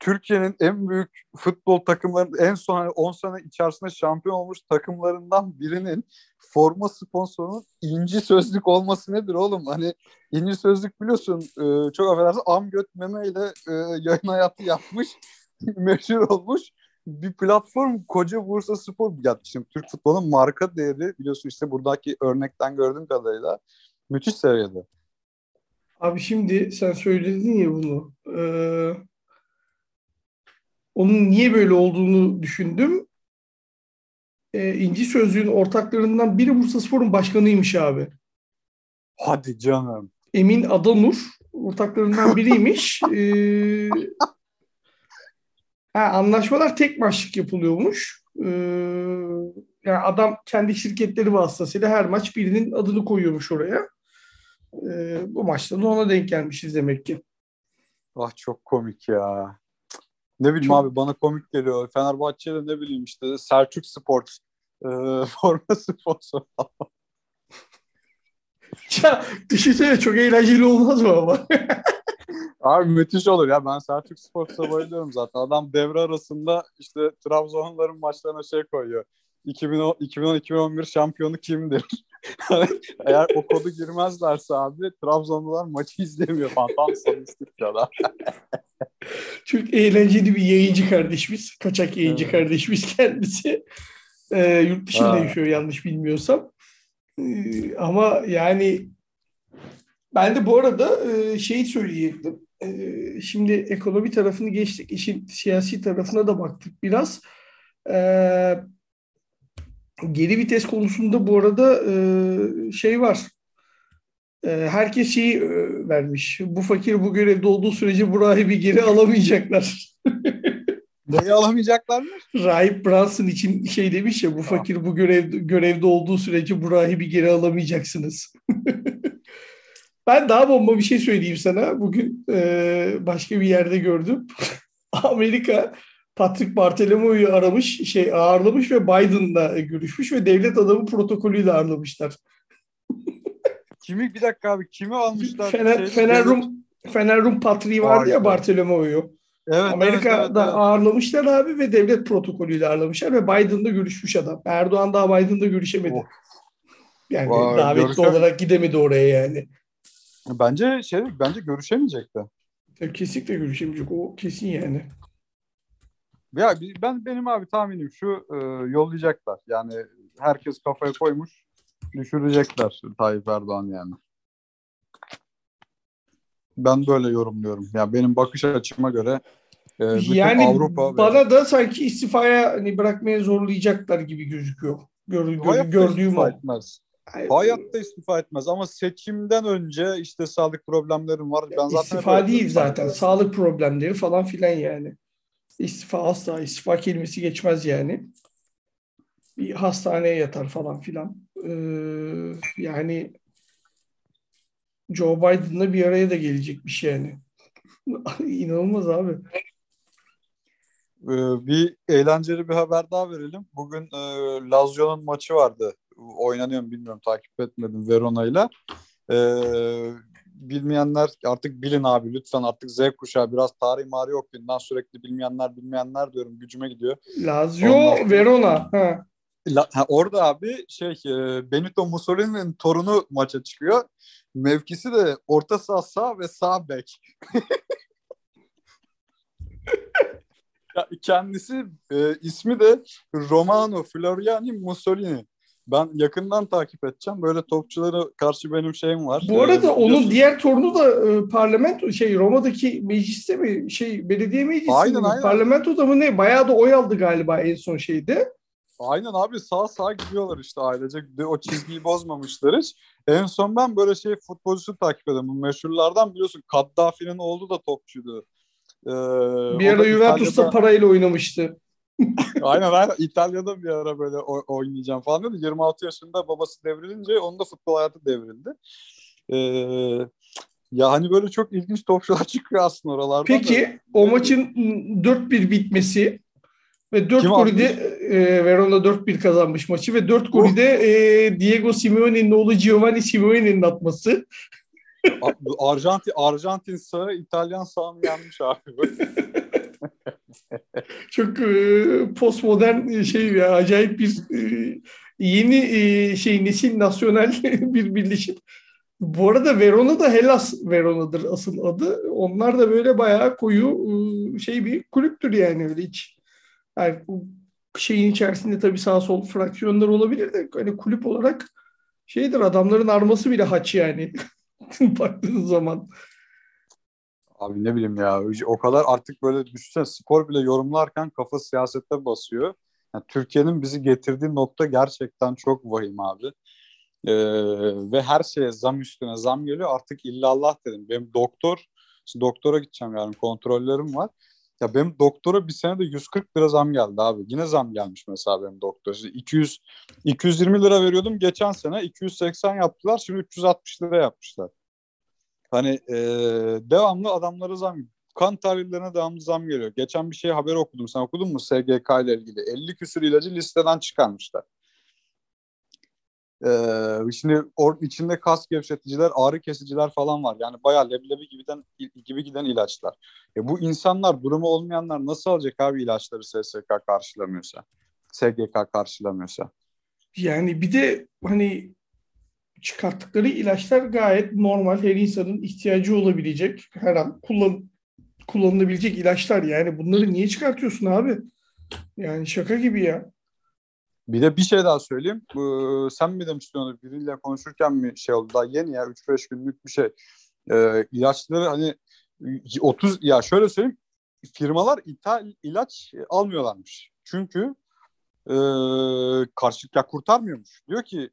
Türkiye'nin en büyük futbol takımlarının en son 10 hani sene içerisinde şampiyon olmuş takımlarından birinin forma sponsorunun inci sözlük olması nedir oğlum? Hani inci sözlük biliyorsun e, çok affedersin am göt meme ile e, yayın hayatı yapmış meşhur olmuş bir platform koca Bursa Spor ya şimdi Türk futbolunun marka değeri biliyorsun işte buradaki örnekten gördüğüm kadarıyla müthiş seviyede. Abi şimdi sen söyledin ya bunu. Ee, onun niye böyle olduğunu düşündüm. Ee, İnci Sözlüğün ortaklarından biri Bursa Spor'un başkanıymış abi. Hadi canım. Emin Adanur ortaklarından biriymiş. Ha, anlaşmalar tek maçlık yapılıyormuş. Ee, yani adam kendi şirketleri vasıtasıyla her maç birinin adını koyuyormuş oraya. Ee, bu maçta da ona denk gelmişiz demek ki. Ah çok komik ya. Ne bileyim çok... abi bana komik geliyor. Fenerbahçe'de ne bileyim işte Selçuk Sport e, forma sponsor. ya düşünsene çok eğlenceli olmaz mı ama? Abi müthiş olur ya. Ben Selçuk Sports'a bayılıyorum zaten. Adam devre arasında işte Trabzonların maçlarına şey koyuyor. 2010-2011 şampiyonu kimdir? Eğer o kodu girmezlerse abi Trabzonlular maçı izlemiyor falan. Tam statistik ya da. Çok eğlenceli bir yayıncı kardeşimiz. Kaçak yayıncı evet. kardeşimiz kendisi. Ee, yurt dışında ha. yaşıyor yanlış bilmiyorsam. Ee, ama yani ben de bu arada e, şeyi söyleyecektim. E, şimdi ekonomi tarafını geçtik. işin siyasi tarafına da baktık biraz. E, geri vites konusunda bu arada şey var. herkes şeyi vermiş. Bu fakir bu görevde olduğu sürece bu rahibi geri alamayacaklar. Neyi alamayacaklar mı? Rahip Brunson için şey demiş ya bu fakir bu görev, görevde olduğu sürece bu rahibi geri alamayacaksınız. Ben daha bomba bir şey söyleyeyim sana. Bugün e, başka bir yerde gördüm. Amerika Patrick Bartolomeo'yu aramış, şey ağırlamış ve Biden'la görüşmüş ve devlet adamı protokolüyle ağırlamışlar. kimi bir dakika abi kimi almışlar? Fener, şey, Fener Rum Fener Rum Patriği vardı ya Bartolomeo'yu. Evet, Amerika'da evet, evet, evet. ağırlamışlar abi ve devlet protokolüyle ağırlamışlar ve Biden'la görüşmüş adam. Erdoğan daha Biden'la görüşemedi. Oh. Yani Vay, davetli görüşem... olarak gidemedi oraya yani. Bence şey bence görüşemeyecekti. Kesinlikle görüşemeyecek. O kesin yani. Ya ben benim abi tahminim şu e, yollayacaklar. Yani herkes kafaya koymuş düşürecekler Tayyip Erdoğan yani. Ben böyle yorumluyorum. Ya yani benim bakış açıma göre e, yani Avrupa bana ve... da sanki istifaya hani bırakmaya zorlayacaklar gibi gözüküyor. Gör, gör, gördüğüm o. Etmez. Hayatta istifa etmez ama seçimden önce işte sağlık problemlerim var. Ben zaten istifa değil zaten. Sağlık problemleri falan filan yani. İstifa asla istifa kelimesi geçmez yani. Bir hastaneye yatar falan filan. Ee, yani Joe Biden'la bir araya da gelecekmiş yani. İnanılmaz abi. Ee, bir eğlenceli bir haber daha verelim. Bugün e, Lazio'nun maçı vardı oynanıyor mu bilmiyorum takip etmedim Verona'yla. Ee, bilmeyenler artık bilin abi lütfen artık Z kuşağı biraz tarih mari okuyun. Ben sürekli bilmeyenler bilmeyenler diyorum gücüme gidiyor. Lazio Ondan... Verona. Ha. La, ha, orada abi şey e, Benito Mussolini'nin torunu maça çıkıyor. Mevkisi de orta saha sağ ve sağ bek. Kendisi e, ismi de Romano Floriani Mussolini. Ben yakından takip edeceğim. Böyle topçulara karşı benim şeyim var. Bu arada ee, onun diğer torunu da e, parlamento şey Roma'daki mecliste mi şey belediye meclisi aynen, mi? Aynen. Parlamentoda mı ne? Bayağı da oy aldı galiba en son şeyde. Aynen abi sağ sağ gidiyorlar işte ailecek. O çizgiyi bozmamışlar hiç. En son ben böyle şey futbolcusu takip ediyorum. Bu meşhurlardan biliyorsun Kaddafi'nin oğlu da topçuydu. Ee, bir ara Juventus'ta parayla oynamıştı. Aynen aynen. İtalya'da bir ara böyle oynayacağım falan dedi. 26 yaşında babası devrilince onun da futbol hayatı devrildi. Ee, ya hani böyle çok ilginç topçular çıkıyor aslında oralarda. Peki da. o maçın 4-1 bitmesi Ve 4 golü de e, Verona 4-1 kazanmış maçı ve 4 golü de e, Diego Simeone'nin oğlu Giovanni Simeone'nin atması. Arjantin Arjantin sağı İtalyan sağını yenmiş abi. Çok e, postmodern şey ya acayip bir e, yeni e, şey nesil nasyonel bir birleşim. Bu arada Verona da Hellas Verona'dır asıl adı. Onlar da böyle bayağı koyu e, şey bir kulüptür yani öyle hiç. Yani şeyin içerisinde tabii sağ sol fraksiyonlar olabilir de hani kulüp olarak şeydir adamların arması bile haç yani baktığın zaman. Abi ne bileyim ya o kadar artık böyle düşünsene spor bile yorumlarken kafa siyasette basıyor. Yani Türkiye'nin bizi getirdiği nokta gerçekten çok vahim abi. Ee, ve her şeye zam üstüne zam geliyor. Artık illallah dedim. Benim doktor, doktora gideceğim yani kontrollerim var. Ya benim doktora bir senede 140 lira zam geldi abi. Yine zam gelmiş mesela benim doktor. İşte 200 220 lira veriyordum geçen sene 280 yaptılar. Şimdi 360 lira yapmışlar. Hani e, devamlı adamlara zam kan tahlillerine devamlı zam geliyor. Geçen bir şey haber okudum. Sen okudun mu SGK ile ilgili? 50 küsür ilacı listeden çıkarmışlar. Ee, şimdi or, içinde kas gevşeticiler, ağrı kesiciler falan var. Yani bayağı leblebi gibiden gibi giden ilaçlar. E bu insanlar, durumu olmayanlar nasıl alacak abi ilaçları SSK karşılamıyorsa? SGK karşılamıyorsa? Yani bir de hani çıkarttıkları ilaçlar gayet normal her insanın ihtiyacı olabilecek her an kullan kullanılabilecek ilaçlar yani bunları niye çıkartıyorsun abi? Yani şaka gibi ya. Bir de bir şey daha söyleyeyim. Ee, sen mi demiştin onu biriyle konuşurken mi şey oldu? Daha yeni ya 3-5 günlük bir şey. Ee, ilaçları hani 30 ya şöyle söyleyeyim firmalar ithal ilaç almıyorlarmış. Çünkü e, karşılık ya kurtarmıyormuş. Diyor ki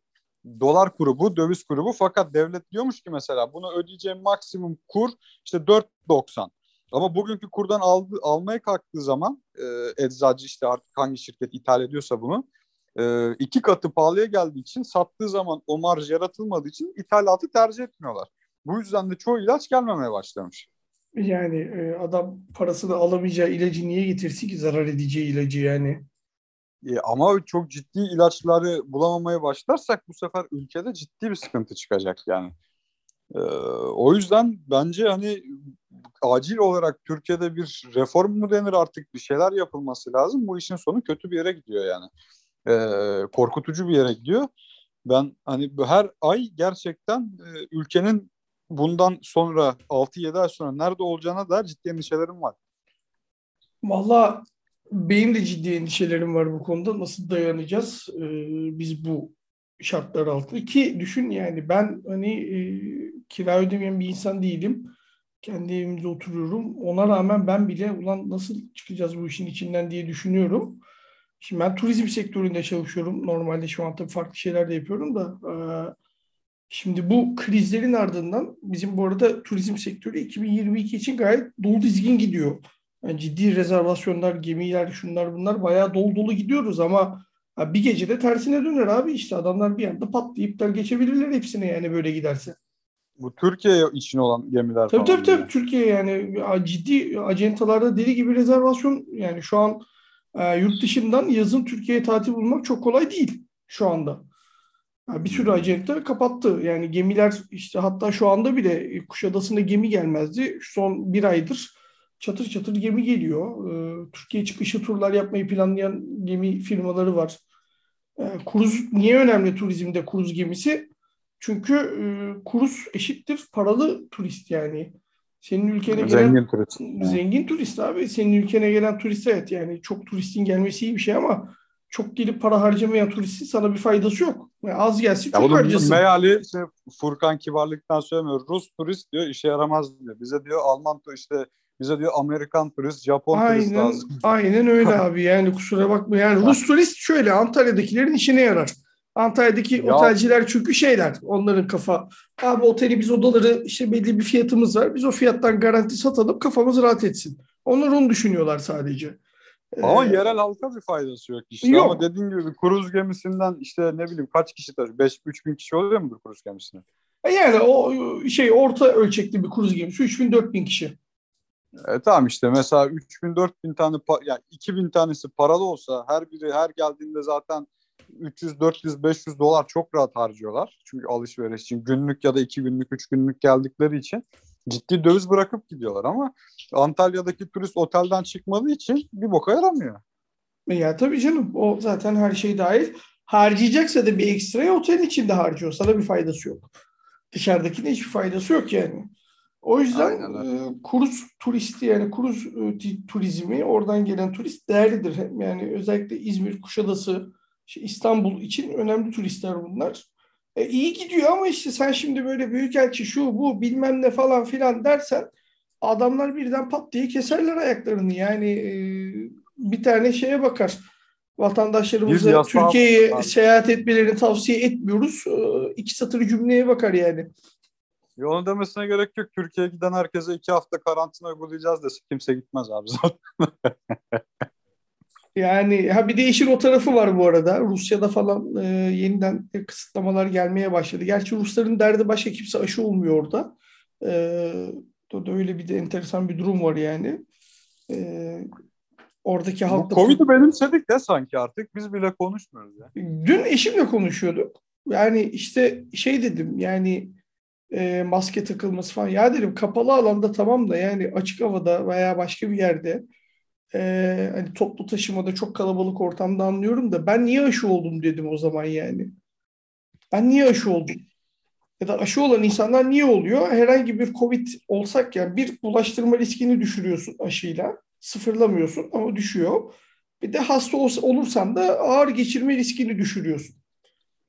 dolar kuru bu, döviz kuru bu fakat devlet diyormuş ki mesela bunu ödeyeceğim maksimum kur işte 4.90. Ama bugünkü kurdan aldı, almaya kalktığı zaman e, eczacı işte artık hangi şirket ithal ediyorsa bunu e, iki katı pahalıya geldiği için sattığı zaman o marj yaratılmadığı için ithalatı tercih etmiyorlar. Bu yüzden de çoğu ilaç gelmemeye başlamış. Yani adam parasını alamayacağı ilacı niye getirsin ki zarar edeceği ilacı yani? E, ama çok ciddi ilaçları bulamamaya başlarsak bu sefer ülkede ciddi bir sıkıntı çıkacak yani. E, o yüzden bence hani acil olarak Türkiye'de bir reform mu denir artık bir şeyler yapılması lazım. Bu işin sonu kötü bir yere gidiyor yani e, korkutucu bir yere gidiyor. Ben hani her ay gerçekten e, ülkenin bundan sonra 6-7 ay sonra nerede olacağına dair ciddi endişelerim var. Valla benim de ciddi endişelerim var bu konuda. Nasıl dayanacağız ee, biz bu şartlar altında? Ki düşün yani ben hani e, kira ödemeyen bir insan değilim. Kendi evimde oturuyorum. Ona rağmen ben bile ulan nasıl çıkacağız bu işin içinden diye düşünüyorum. Şimdi ben turizm sektöründe çalışıyorum. Normalde şu an tabii farklı şeyler de yapıyorum da. E, şimdi bu krizlerin ardından bizim bu arada turizm sektörü 2022 için gayet dolu dizgin gidiyor. Yani ciddi rezervasyonlar, gemiler, şunlar bunlar bayağı dolu dolu gidiyoruz ama bir gecede tersine döner abi işte adamlar bir anda patlayıp da geçebilirler hepsine yani böyle giderse. Bu Türkiye için olan gemiler tabii. Tabii tabii Türkiye yani ciddi acentalarda deli gibi rezervasyon yani şu an e, yurt dışından yazın Türkiye'ye tatil bulmak çok kolay değil şu anda. Yani bir sürü acente kapattı. Yani gemiler işte hatta şu anda bile Kuşadası'na gemi gelmezdi. Son bir aydır çatır çatır gemi geliyor. E, Türkiye çıkışı turlar yapmayı planlayan gemi firmaları var. E, kruz niye önemli turizmde kruz gemisi? Çünkü e, kruz eşittir paralı turist yani. Senin ülkene gelen zengin turist. Zengin turist abi. Senin ülkene gelen turist evet yani çok turistin gelmesi iyi bir şey ama çok gelip para harcamayan turistin sana bir faydası yok. Yani az gelsin ya çok harcasın. Meali işte Furkan kibarlıktan söylemiyor. Rus turist diyor işe yaramaz diyor. Bize diyor Alman işte bize diyor Amerikan turist, Japon aynen, turist lazım. Aynen öyle abi yani kusura bakma. Yani Rus turist şöyle Antalya'dakilerin işine yarar. Antalya'daki ya. otelciler çünkü şeyler onların kafa. Abi oteli biz odaları işte belli bir fiyatımız var. Biz o fiyattan garanti satalım kafamız rahat etsin. Onlar onu düşünüyorlar sadece. Ama ee, yerel halka bir faydası yok işte. Yok. Ama dediğin gibi kruz gemisinden işte ne bileyim kaç kişi taşıyor? 5 3 bin kişi oluyor mudur kruz gemisine? E yani o şey orta ölçekli bir kruz gemisi 3 bin 4 bin kişi. E, tamam işte mesela 3000 4000 tane yani 2000 tanesi paralı olsa her biri her geldiğinde zaten 300 400 500 dolar çok rahat harcıyorlar. Çünkü alışveriş için günlük ya da 2 günlük 3 günlük geldikleri için ciddi döviz bırakıp gidiyorlar ama Antalya'daki turist otelden çıkmadığı için bir boka yaramıyor. Ya tabii canım o zaten her şey dahil. Harcayacaksa da bir ekstra otel içinde harcıyor. Sana bir faydası yok. Dışarıdakine hiçbir faydası yok yani. O yüzden e, kruz turisti yani kruz e, turizmi oradan gelen turist değerlidir. Yani özellikle İzmir, Kuşadası, işte İstanbul için önemli turistler bunlar. E, iyi gidiyor ama işte sen şimdi böyle büyükelçi şu bu bilmem ne falan filan dersen adamlar birden pat diye keserler ayaklarını. Yani e, bir tane şeye bakar. Vatandaşlarımıza Türkiye'ye seyahat etmelerini tavsiye etmiyoruz. E, iki satır cümleye bakar yani. Onu demesine gerek yok. Türkiye'ye giden herkese iki hafta karantina uygulayacağız dese kimse gitmez abi zaten. yani ha bir de işin o tarafı var bu arada. Rusya'da falan e, yeniden kısıtlamalar gelmeye başladı. Gerçi Rusların derdi başka kimse aşı olmuyor orada. E, da öyle bir de enteresan bir durum var yani. E, oradaki halk Covid'i benimsedik de sanki artık. Biz bile konuşmuyoruz ya. Dün eşimle konuşuyorduk. Yani işte şey dedim yani e, maske takılması falan. Ya dedim kapalı alanda tamam da yani açık havada veya başka bir yerde e, hani toplu taşımada çok kalabalık ortamda anlıyorum da ben niye aşı oldum dedim o zaman yani. Ben niye aşı oldum? Ya da aşı olan insanlar niye oluyor? Herhangi bir Covid olsak ya bir bulaştırma riskini düşürüyorsun aşıyla. Sıfırlamıyorsun ama düşüyor. Bir de hasta olursan da ağır geçirme riskini düşürüyorsun.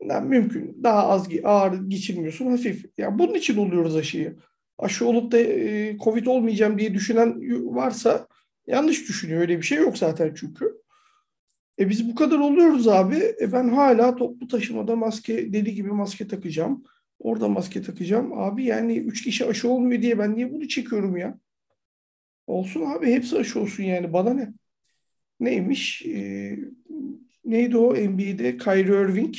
Mümkün. Daha az ağır geçirmiyorsun. Hafif. Yani bunun için oluyoruz aşıyı. Aşı olup da e, Covid olmayacağım diye düşünen varsa yanlış düşünüyor. Öyle bir şey yok zaten çünkü. E biz bu kadar oluyoruz abi. E ben hala toplu taşımada maske, deli gibi maske takacağım. Orada maske takacağım. Abi yani üç kişi aşı olmuyor diye ben niye bunu çekiyorum ya? Olsun abi hepsi aşı olsun yani. Bana ne? Neymiş? E, neydi o NBA'de? Kyrie Irving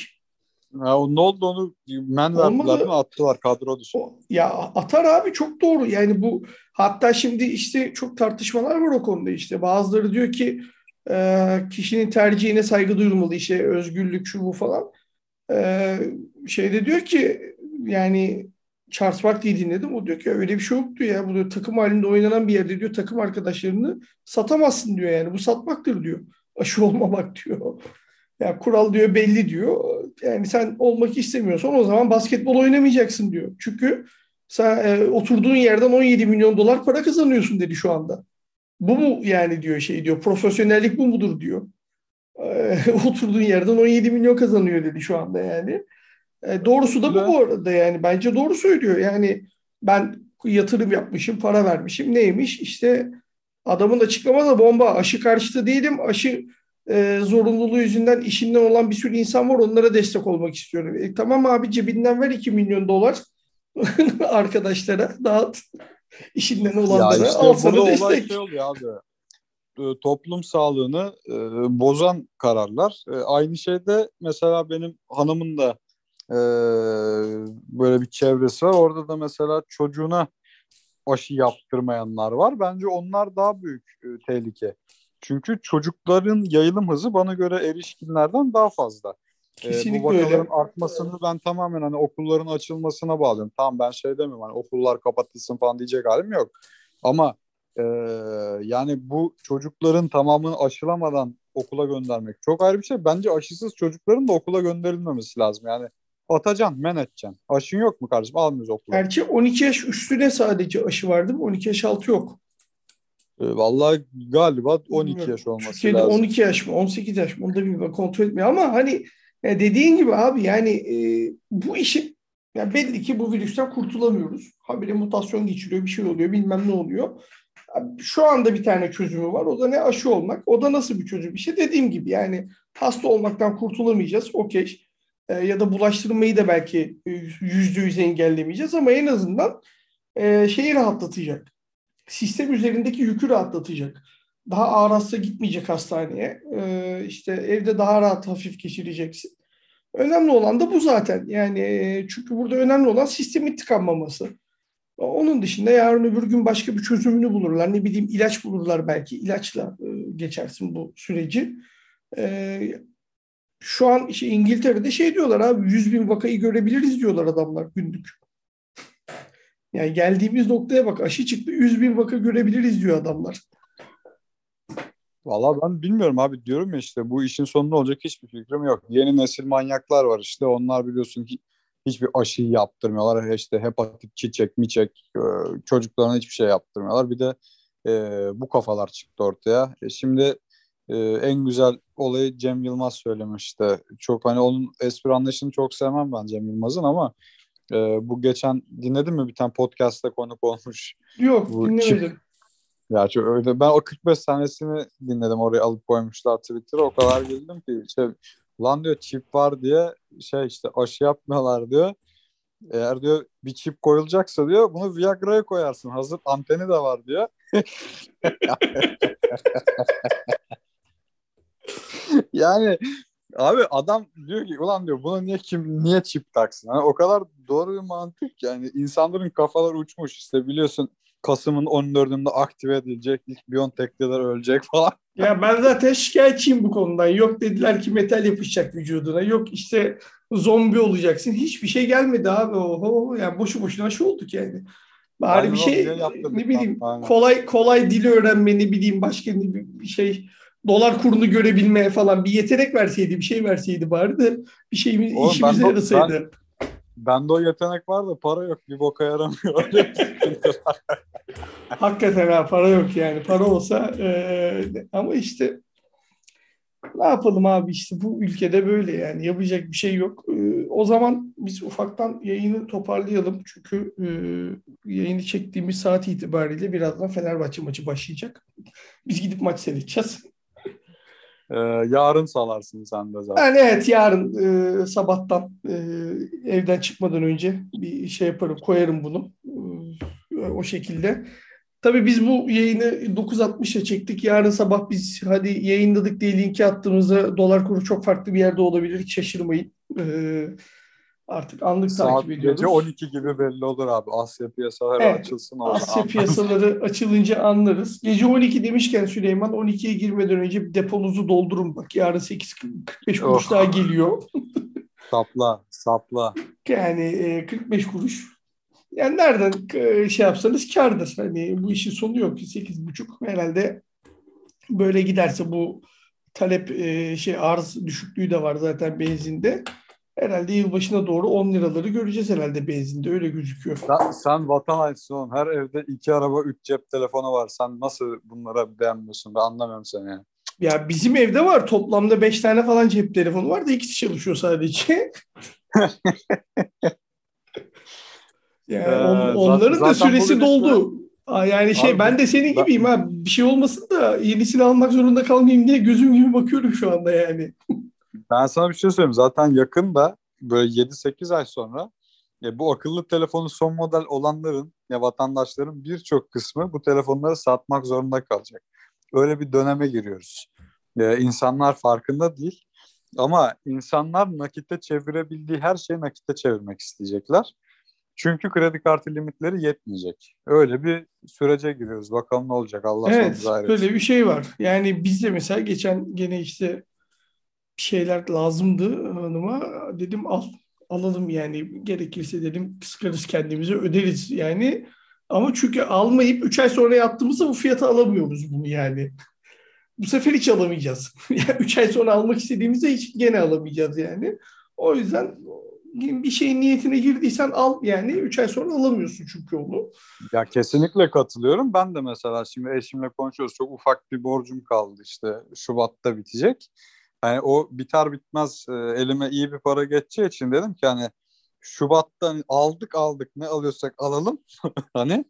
Ha, ne oldu onu men verdiler mi attılar kadro dışı. Ya atar abi çok doğru. Yani bu hatta şimdi işte çok tartışmalar var o konuda işte. Bazıları diyor ki e, kişinin tercihine saygı duyulmalı işte özgürlük şu bu falan. E, şeyde diyor ki yani Charles Barkley'i dinledim. O diyor ki öyle bir şey yok diyor ya. Bu diyor, takım halinde oynanan bir yerde diyor takım arkadaşlarını satamazsın diyor yani. Bu satmaktır diyor. Aşı olmamak diyor. Ya kural diyor belli diyor. Yani sen olmak istemiyorsan o zaman basketbol oynamayacaksın diyor. Çünkü sen e, oturduğun yerden 17 milyon dolar para kazanıyorsun dedi şu anda. Bu mu yani diyor şey diyor. Profesyonellik bu mudur diyor. E, oturduğun yerden 17 milyon kazanıyor dedi şu anda yani. E, doğrusu da bu bu arada yani. Bence doğru söylüyor. Yani ben yatırım yapmışım, para vermişim. Neymiş? İşte adamın açıklamada bomba. Aşı karşıtı değilim. Aşı e, zorunluluğu yüzünden işinden olan bir sürü insan var onlara destek olmak istiyorum. E, tamam abi cebinden ver 2 milyon dolar arkadaşlara dağıt işinden olanlara işte al sana destek. Şey oluyor abi e, toplum sağlığını e, bozan kararlar. E, aynı şeyde mesela benim hanımın da e, böyle bir çevresi var. Orada da mesela çocuğuna aşı yaptırmayanlar var. Bence onlar daha büyük e, tehlike. Çünkü çocukların yayılım hızı bana göre erişkinlerden daha fazla. Kesinlikle ee, bu vakaların öyle. artmasını ben tamamen hani okulların açılmasına bağlıyorum. Tamam ben şey demiyorum hani okullar kapatılsın falan diyecek halim yok. Ama e, yani bu çocukların tamamını aşılamadan okula göndermek çok ayrı bir şey. Bence aşısız çocukların da okula gönderilmemesi lazım. Yani atacaksın, men edeceksin. Aşın yok mu kardeşim? Almıyoruz okula. Gerçi 12 yaş üstüne sadece aşı var değil mi? 12 yaş altı yok. E, vallahi galiba 12 yaş olması Türkiye'de lazım. 12 yaş mı 18 yaş mı onu da bilmiyorum kontrol etmiyor ama hani ya dediğin gibi abi yani e, bu işin yani belli ki bu virüsten kurtulamıyoruz. Habire mutasyon geçiriyor bir şey oluyor bilmem ne oluyor. Şu anda bir tane çözümü var. O da ne aşı olmak. O da nasıl bir çözüm? İşte dediğim gibi yani hasta olmaktan kurtulamayacağız. Okey. E, ya da bulaştırmayı da belki yüzde yüz engellemeyeceğiz ama en azından e, şeyi rahatlatacak sistem üzerindeki yükü rahatlatacak. Daha ağır hasta gitmeyecek hastaneye. Ee, işte evde daha rahat hafif geçireceksin. Önemli olan da bu zaten. Yani çünkü burada önemli olan sistemin tıkanmaması. Onun dışında yarın öbür gün başka bir çözümünü bulurlar. Ne bileyim ilaç bulurlar belki. İlaçla e, geçersin bu süreci. E, şu an işte İngiltere'de şey diyorlar abi 100 bin vakayı görebiliriz diyorlar adamlar günlük. Yani geldiğimiz noktaya bak aşı çıktı 100 bin vaka görebiliriz diyor adamlar. Valla ben bilmiyorum abi diyorum ya işte bu işin sonu ne olacak hiçbir fikrim yok. Yeni nesil manyaklar var işte onlar biliyorsun ki hiçbir aşı yaptırmıyorlar. İşte hepatit çiçek miçek e, çocuklarına hiçbir şey yaptırmıyorlar. Bir de e, bu kafalar çıktı ortaya. E, şimdi e, en güzel olayı Cem Yılmaz söylemişti. Çok hani onun espri anlayışını çok sevmem ben Cem Yılmaz'ın ama e, bu geçen dinledin mi bir tane podcast'ta konuk olmuş. Yok bu dinlemedim. Çip, ya çok öyle. Ben o 45 tanesini dinledim oraya alıp koymuşlar Twitter'a. O kadar güldüm ki şey, lan diyor çip var diye şey işte aşı yapmıyorlar diyor. Eğer diyor bir çip koyulacaksa diyor bunu Viagra'ya koyarsın. Hazır anteni de var diyor. yani abi adam diyor ki ulan diyor buna niye kim niye çip taksın? Yani o kadar doğru bir mantık yani insanların kafaları uçmuş işte biliyorsun Kasım'ın 14'ünde aktive edilecek. İlk Biontech'teler ölecek falan. Ya ben zaten şikayetçiyim bu konudan. Yok dediler ki metal yapışacak vücuduna. Yok işte zombi olacaksın. Hiçbir şey gelmedi abi. Oho. Yani boşu boşuna aşı olduk yani. Bari Aynen bir şey ne bileyim kolay kolay dili öğrenme ne bileyim başka bir şey dolar kurunu görebilme falan bir yetenek verseydi bir şey verseydi bari de bir şeyimiz Oğlum, işimize yarasaydı. Ben, Bende o yetenek var da para yok. Bir boka yaramıyor. Hakikaten ha para yok yani. Para olsa e, ama işte ne yapalım abi işte bu ülkede böyle yani yapacak bir şey yok. E, o zaman biz ufaktan yayını toparlayalım. Çünkü e, yayını çektiğimiz saat itibariyle birazdan Fenerbahçe maçı başlayacak. Biz gidip maç seyredeceğiz. Ee, yarın salarsın sen de zaten. Yani evet yarın e, sabahtan e, evden çıkmadan önce bir şey yaparım koyarım bunu e, o şekilde. Tabii biz bu yayını 9.60'a çektik. Yarın sabah biz hadi yayınladık diye linki attığımızda dolar kuru çok farklı bir yerde olabilir. Hiç şaşırmayın. Ee, Artık anlık Saat takip ediyoruz. Gece 12 gibi belli olur abi. Asya piyasaları evet, açılsın. Asya piyasaları açılınca anlarız. Gece 12 demişken Süleyman 12'ye girmeden önce bir deponuzu doldurun bak. Yarın 8.45 kuruş oh. daha geliyor. sapla, sapla. Yani e, 45 kuruş. Yani nereden e, şey yapsanız kardır. Hani bu işin sonu yok ki 8.5 herhalde böyle giderse bu talep e, şey arz düşüklüğü de var zaten benzinde herhalde yılbaşına doğru 10 liraları göreceğiz herhalde benzinde öyle gözüküyor. Sen, sen vatan hainisin oğlum. Her evde iki araba, üç cep telefonu var. Sen nasıl bunlara beğenmiyorsun? Ben anlamıyorum seni yani. Ya bizim evde var. Toplamda beş tane falan cep telefonu var da ikisi çalışıyor sadece. yani ee, on, onların zaten, da süresi doldu. Aa, yani şey Abi, ben de senin ben, gibiyim ha. Bir şey olmasın da yenisini almak zorunda kalmayayım diye gözüm gibi bakıyorum şu anda yani. Ben sana bir şey söyleyeyim. Zaten yakında böyle 7-8 ay sonra ya bu akıllı telefonu son model olanların ya vatandaşların birçok kısmı bu telefonları satmak zorunda kalacak. Öyle bir döneme giriyoruz. Ya insanlar farkında değil ama insanlar nakitte çevirebildiği her şeyi nakitte çevirmek isteyecekler. Çünkü kredi kartı limitleri yetmeyecek. Öyle bir sürece giriyoruz. Bakalım ne olacak Allah Evet, böyle bir şey var. Yani bizde mesela geçen gene işte şeyler lazımdı hanıma. Dedim al alalım yani gerekirse dedim sıkarız kendimizi öderiz yani. Ama çünkü almayıp 3 ay sonra yattığımızda bu fiyata alamıyoruz bunu yani. Bu sefer hiç alamayacağız. yani 3 ay sonra almak istediğimizde hiç gene alamayacağız yani. O yüzden bir şeyin niyetine girdiysen al yani 3 ay sonra alamıyorsun çünkü onu. Ya kesinlikle katılıyorum. Ben de mesela şimdi eşimle konuşuyoruz. Çok ufak bir borcum kaldı işte Şubat'ta bitecek. Hani o biter bitmez e, elime iyi bir para geçeceği için dedim ki hani Şubat'tan aldık aldık ne alıyorsak alalım hani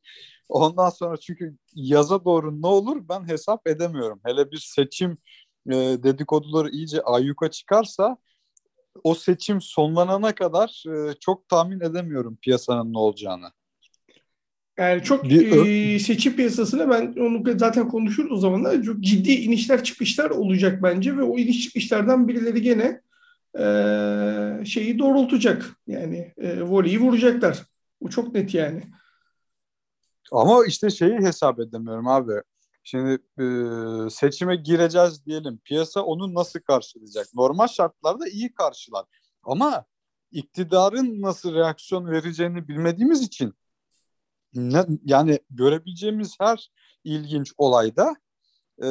ondan sonra çünkü yaza doğru ne olur ben hesap edemiyorum. Hele bir seçim e, dedikoduları iyice ayyuka çıkarsa o seçim sonlanana kadar e, çok tahmin edemiyorum piyasanın ne olacağını. Yani çok bir, e, seçim piyasasına ben onu zaten konuşuruz o zamanlar. Çok ciddi inişler çıkışlar olacak bence ve o iniş çıkışlardan birileri gene e, şeyi doğrultacak. Yani e, voleyi vuracaklar. Bu çok net yani. Ama işte şeyi hesap edemiyorum abi. Şimdi e, seçime gireceğiz diyelim. Piyasa onu nasıl karşılayacak? Normal şartlarda iyi karşılar. Ama iktidarın nasıl reaksiyon vereceğini bilmediğimiz için ne, yani görebileceğimiz her ilginç olayda e,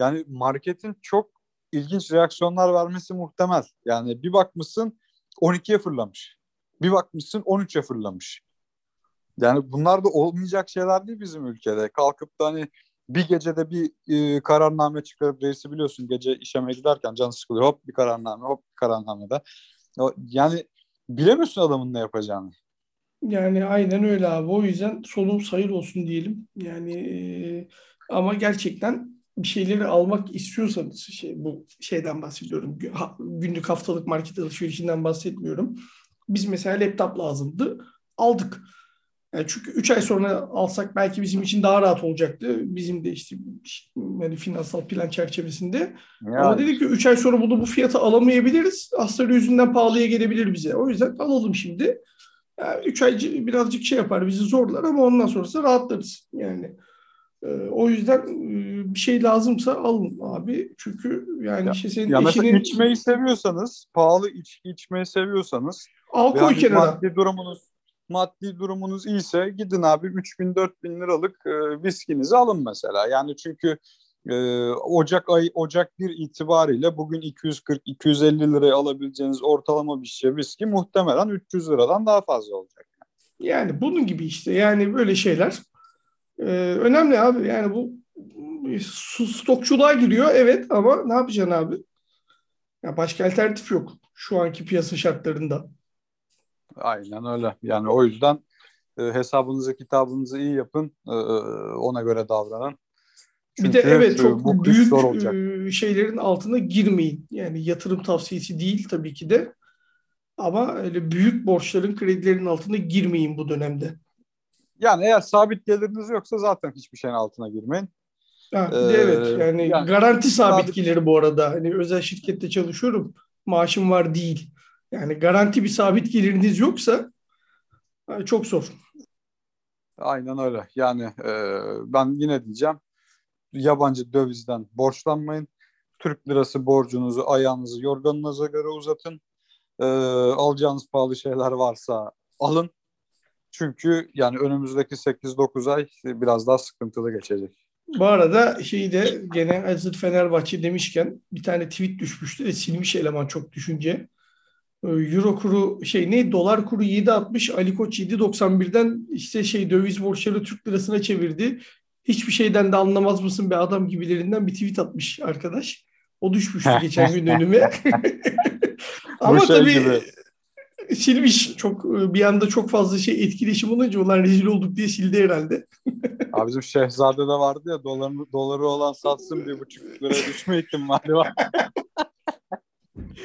yani marketin çok ilginç reaksiyonlar vermesi muhtemel. Yani bir bakmışsın 12'ye fırlamış. Bir bakmışsın 13'e fırlamış. Yani bunlar da olmayacak şeyler değil bizim ülkede. Kalkıp da hani bir gecede bir e, kararname çıkarıp reisi biliyorsun gece işeme giderken can sıkılıyor. Hop bir kararname hop bir kararnamede. Yani bilemiyorsun adamın ne yapacağını. Yani aynen öyle abi. O yüzden solum sayır olsun diyelim. Yani e, ama gerçekten bir şeyleri almak istiyorsanız şey, bu şeyden bahsediyorum. Günlük haftalık market alışverişinden bahsetmiyorum. Biz mesela laptop lazımdı. Aldık. Yani çünkü 3 ay sonra alsak belki bizim için daha rahat olacaktı. Bizim de işte yani finansal plan çerçevesinde. Yani. Ama dedik ki 3 ay sonra bunu bu fiyata alamayabiliriz. Astarı yüzünden pahalıya gelebilir bize. O yüzden alalım şimdi. 3 yani ay birazcık şey yapar bizi zorlar ama ondan sonrası rahatlarız. Yani e, o yüzden e, bir şey lazımsa alın abi. Çünkü yani ya, işte senin ya eşinin... mesela içmeyi seviyorsanız, pahalı iç, içmeyi seviyorsanız al koy kenara. Maddi durumunuz maddi durumunuz iyiyse gidin abi 3000 4000 liralık e, viskinizi alın mesela. Yani çünkü e, Ocak ay Ocak 1 itibariyle bugün 240 250 liraya alabileceğiniz ortalama bir şişe viski muhtemelen 300 liradan daha fazla olacak. Yani bunun gibi işte yani böyle şeyler e, önemli abi. Yani bu stokçuluğa giriyor evet ama ne yapacaksın abi? Ya başka alternatif yok şu anki piyasa şartlarında. Aynen öyle. Yani o yüzden e, hesabınızı kitabınızı iyi yapın. E, ona göre davranın. Çünkü bir de evet çok bu büyük zor olacak. E, şeylerin altına girmeyin. Yani yatırım tavsiyesi değil tabii ki de. Ama öyle büyük borçların, kredilerin altına girmeyin bu dönemde. Yani eğer sabit geliriniz yoksa zaten hiçbir şeyin altına girmeyin. Ha, ee, evet yani, yani garanti sabit, sabit gelir bu arada. Hani özel şirkette çalışıyorum. Maaşım var değil. Yani garanti bir sabit geliriniz yoksa e, çok zor. Aynen öyle. Yani e, ben yine diyeceğim yabancı dövizden borçlanmayın. Türk lirası borcunuzu ayağınızı yorganınıza göre uzatın. E, alacağınız pahalı şeyler varsa alın. Çünkü yani önümüzdeki 8-9 ay biraz daha sıkıntılı geçecek. Bu arada şeyi de gene hazır Fenerbahçe demişken bir tane tweet düşmüştü de silmiş eleman çok düşünce. Ee, Euro kuru şey ne dolar kuru 7.60 Ali Koç 7.91'den işte şey döviz borçları Türk lirasına çevirdi. Hiçbir şeyden de anlamaz mısın be adam gibilerinden bir tweet atmış arkadaş. O düşmüştü geçen gün önüme. Ama şey tabii gibi. silmiş. Çok bir anda çok fazla şey etkileşim olunca onlar rezil olduk diye sildi herhalde. Abi bizim Şehzade'de vardı ya doları, doları olan satsın bir buçuk liraya düşme ihtimali var.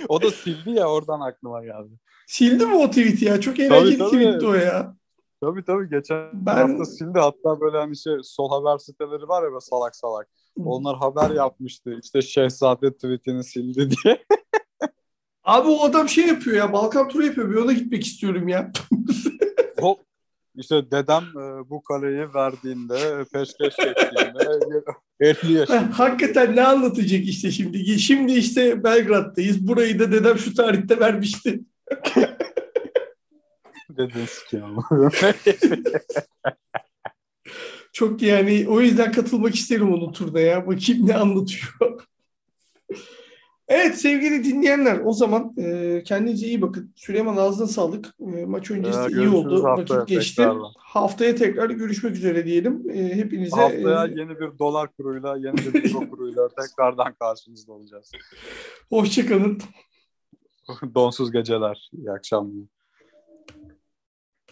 o da sildi ya oradan aklıma geldi. Sildi mi o tweet'i ya? Çok eğlenceli tabii, tweetti o ya. Tabii tabii geçen ben... hafta sildi. Hatta böyle hani şey sol haber siteleri var ya böyle salak salak. Onlar haber yapmıştı. İşte Şehzade tweetini sildi diye. Abi o adam şey yapıyor ya. Balkan turu yapıyor. Bir ona gitmek istiyorum ya. Hop işte dedem e, bu kaleyi verdiğinde, peşkeş çektiğinde 50 yaşında. Hakikaten ne anlatacak işte şimdi? Şimdi işte Belgrad'dayız. Burayı da dedem şu tarihte vermişti. Dedin sikiyor Çok yani o yüzden katılmak isterim onun turda ya. Bakayım ne anlatıyor. Evet sevgili dinleyenler o zaman e, kendinize iyi bakın. Süleyman ağzına sağlık. E, maç öncesi ya, iyi oldu. Vakit geçti. Tekrardan. Haftaya tekrar görüşmek üzere diyelim. E, hepinize Haftaya e, yeni bir dolar kuruyla, yeni bir euro kuruyla tekrardan karşınızda olacağız. Hoşçakalın. Donsuz geceler. İyi akşamlar.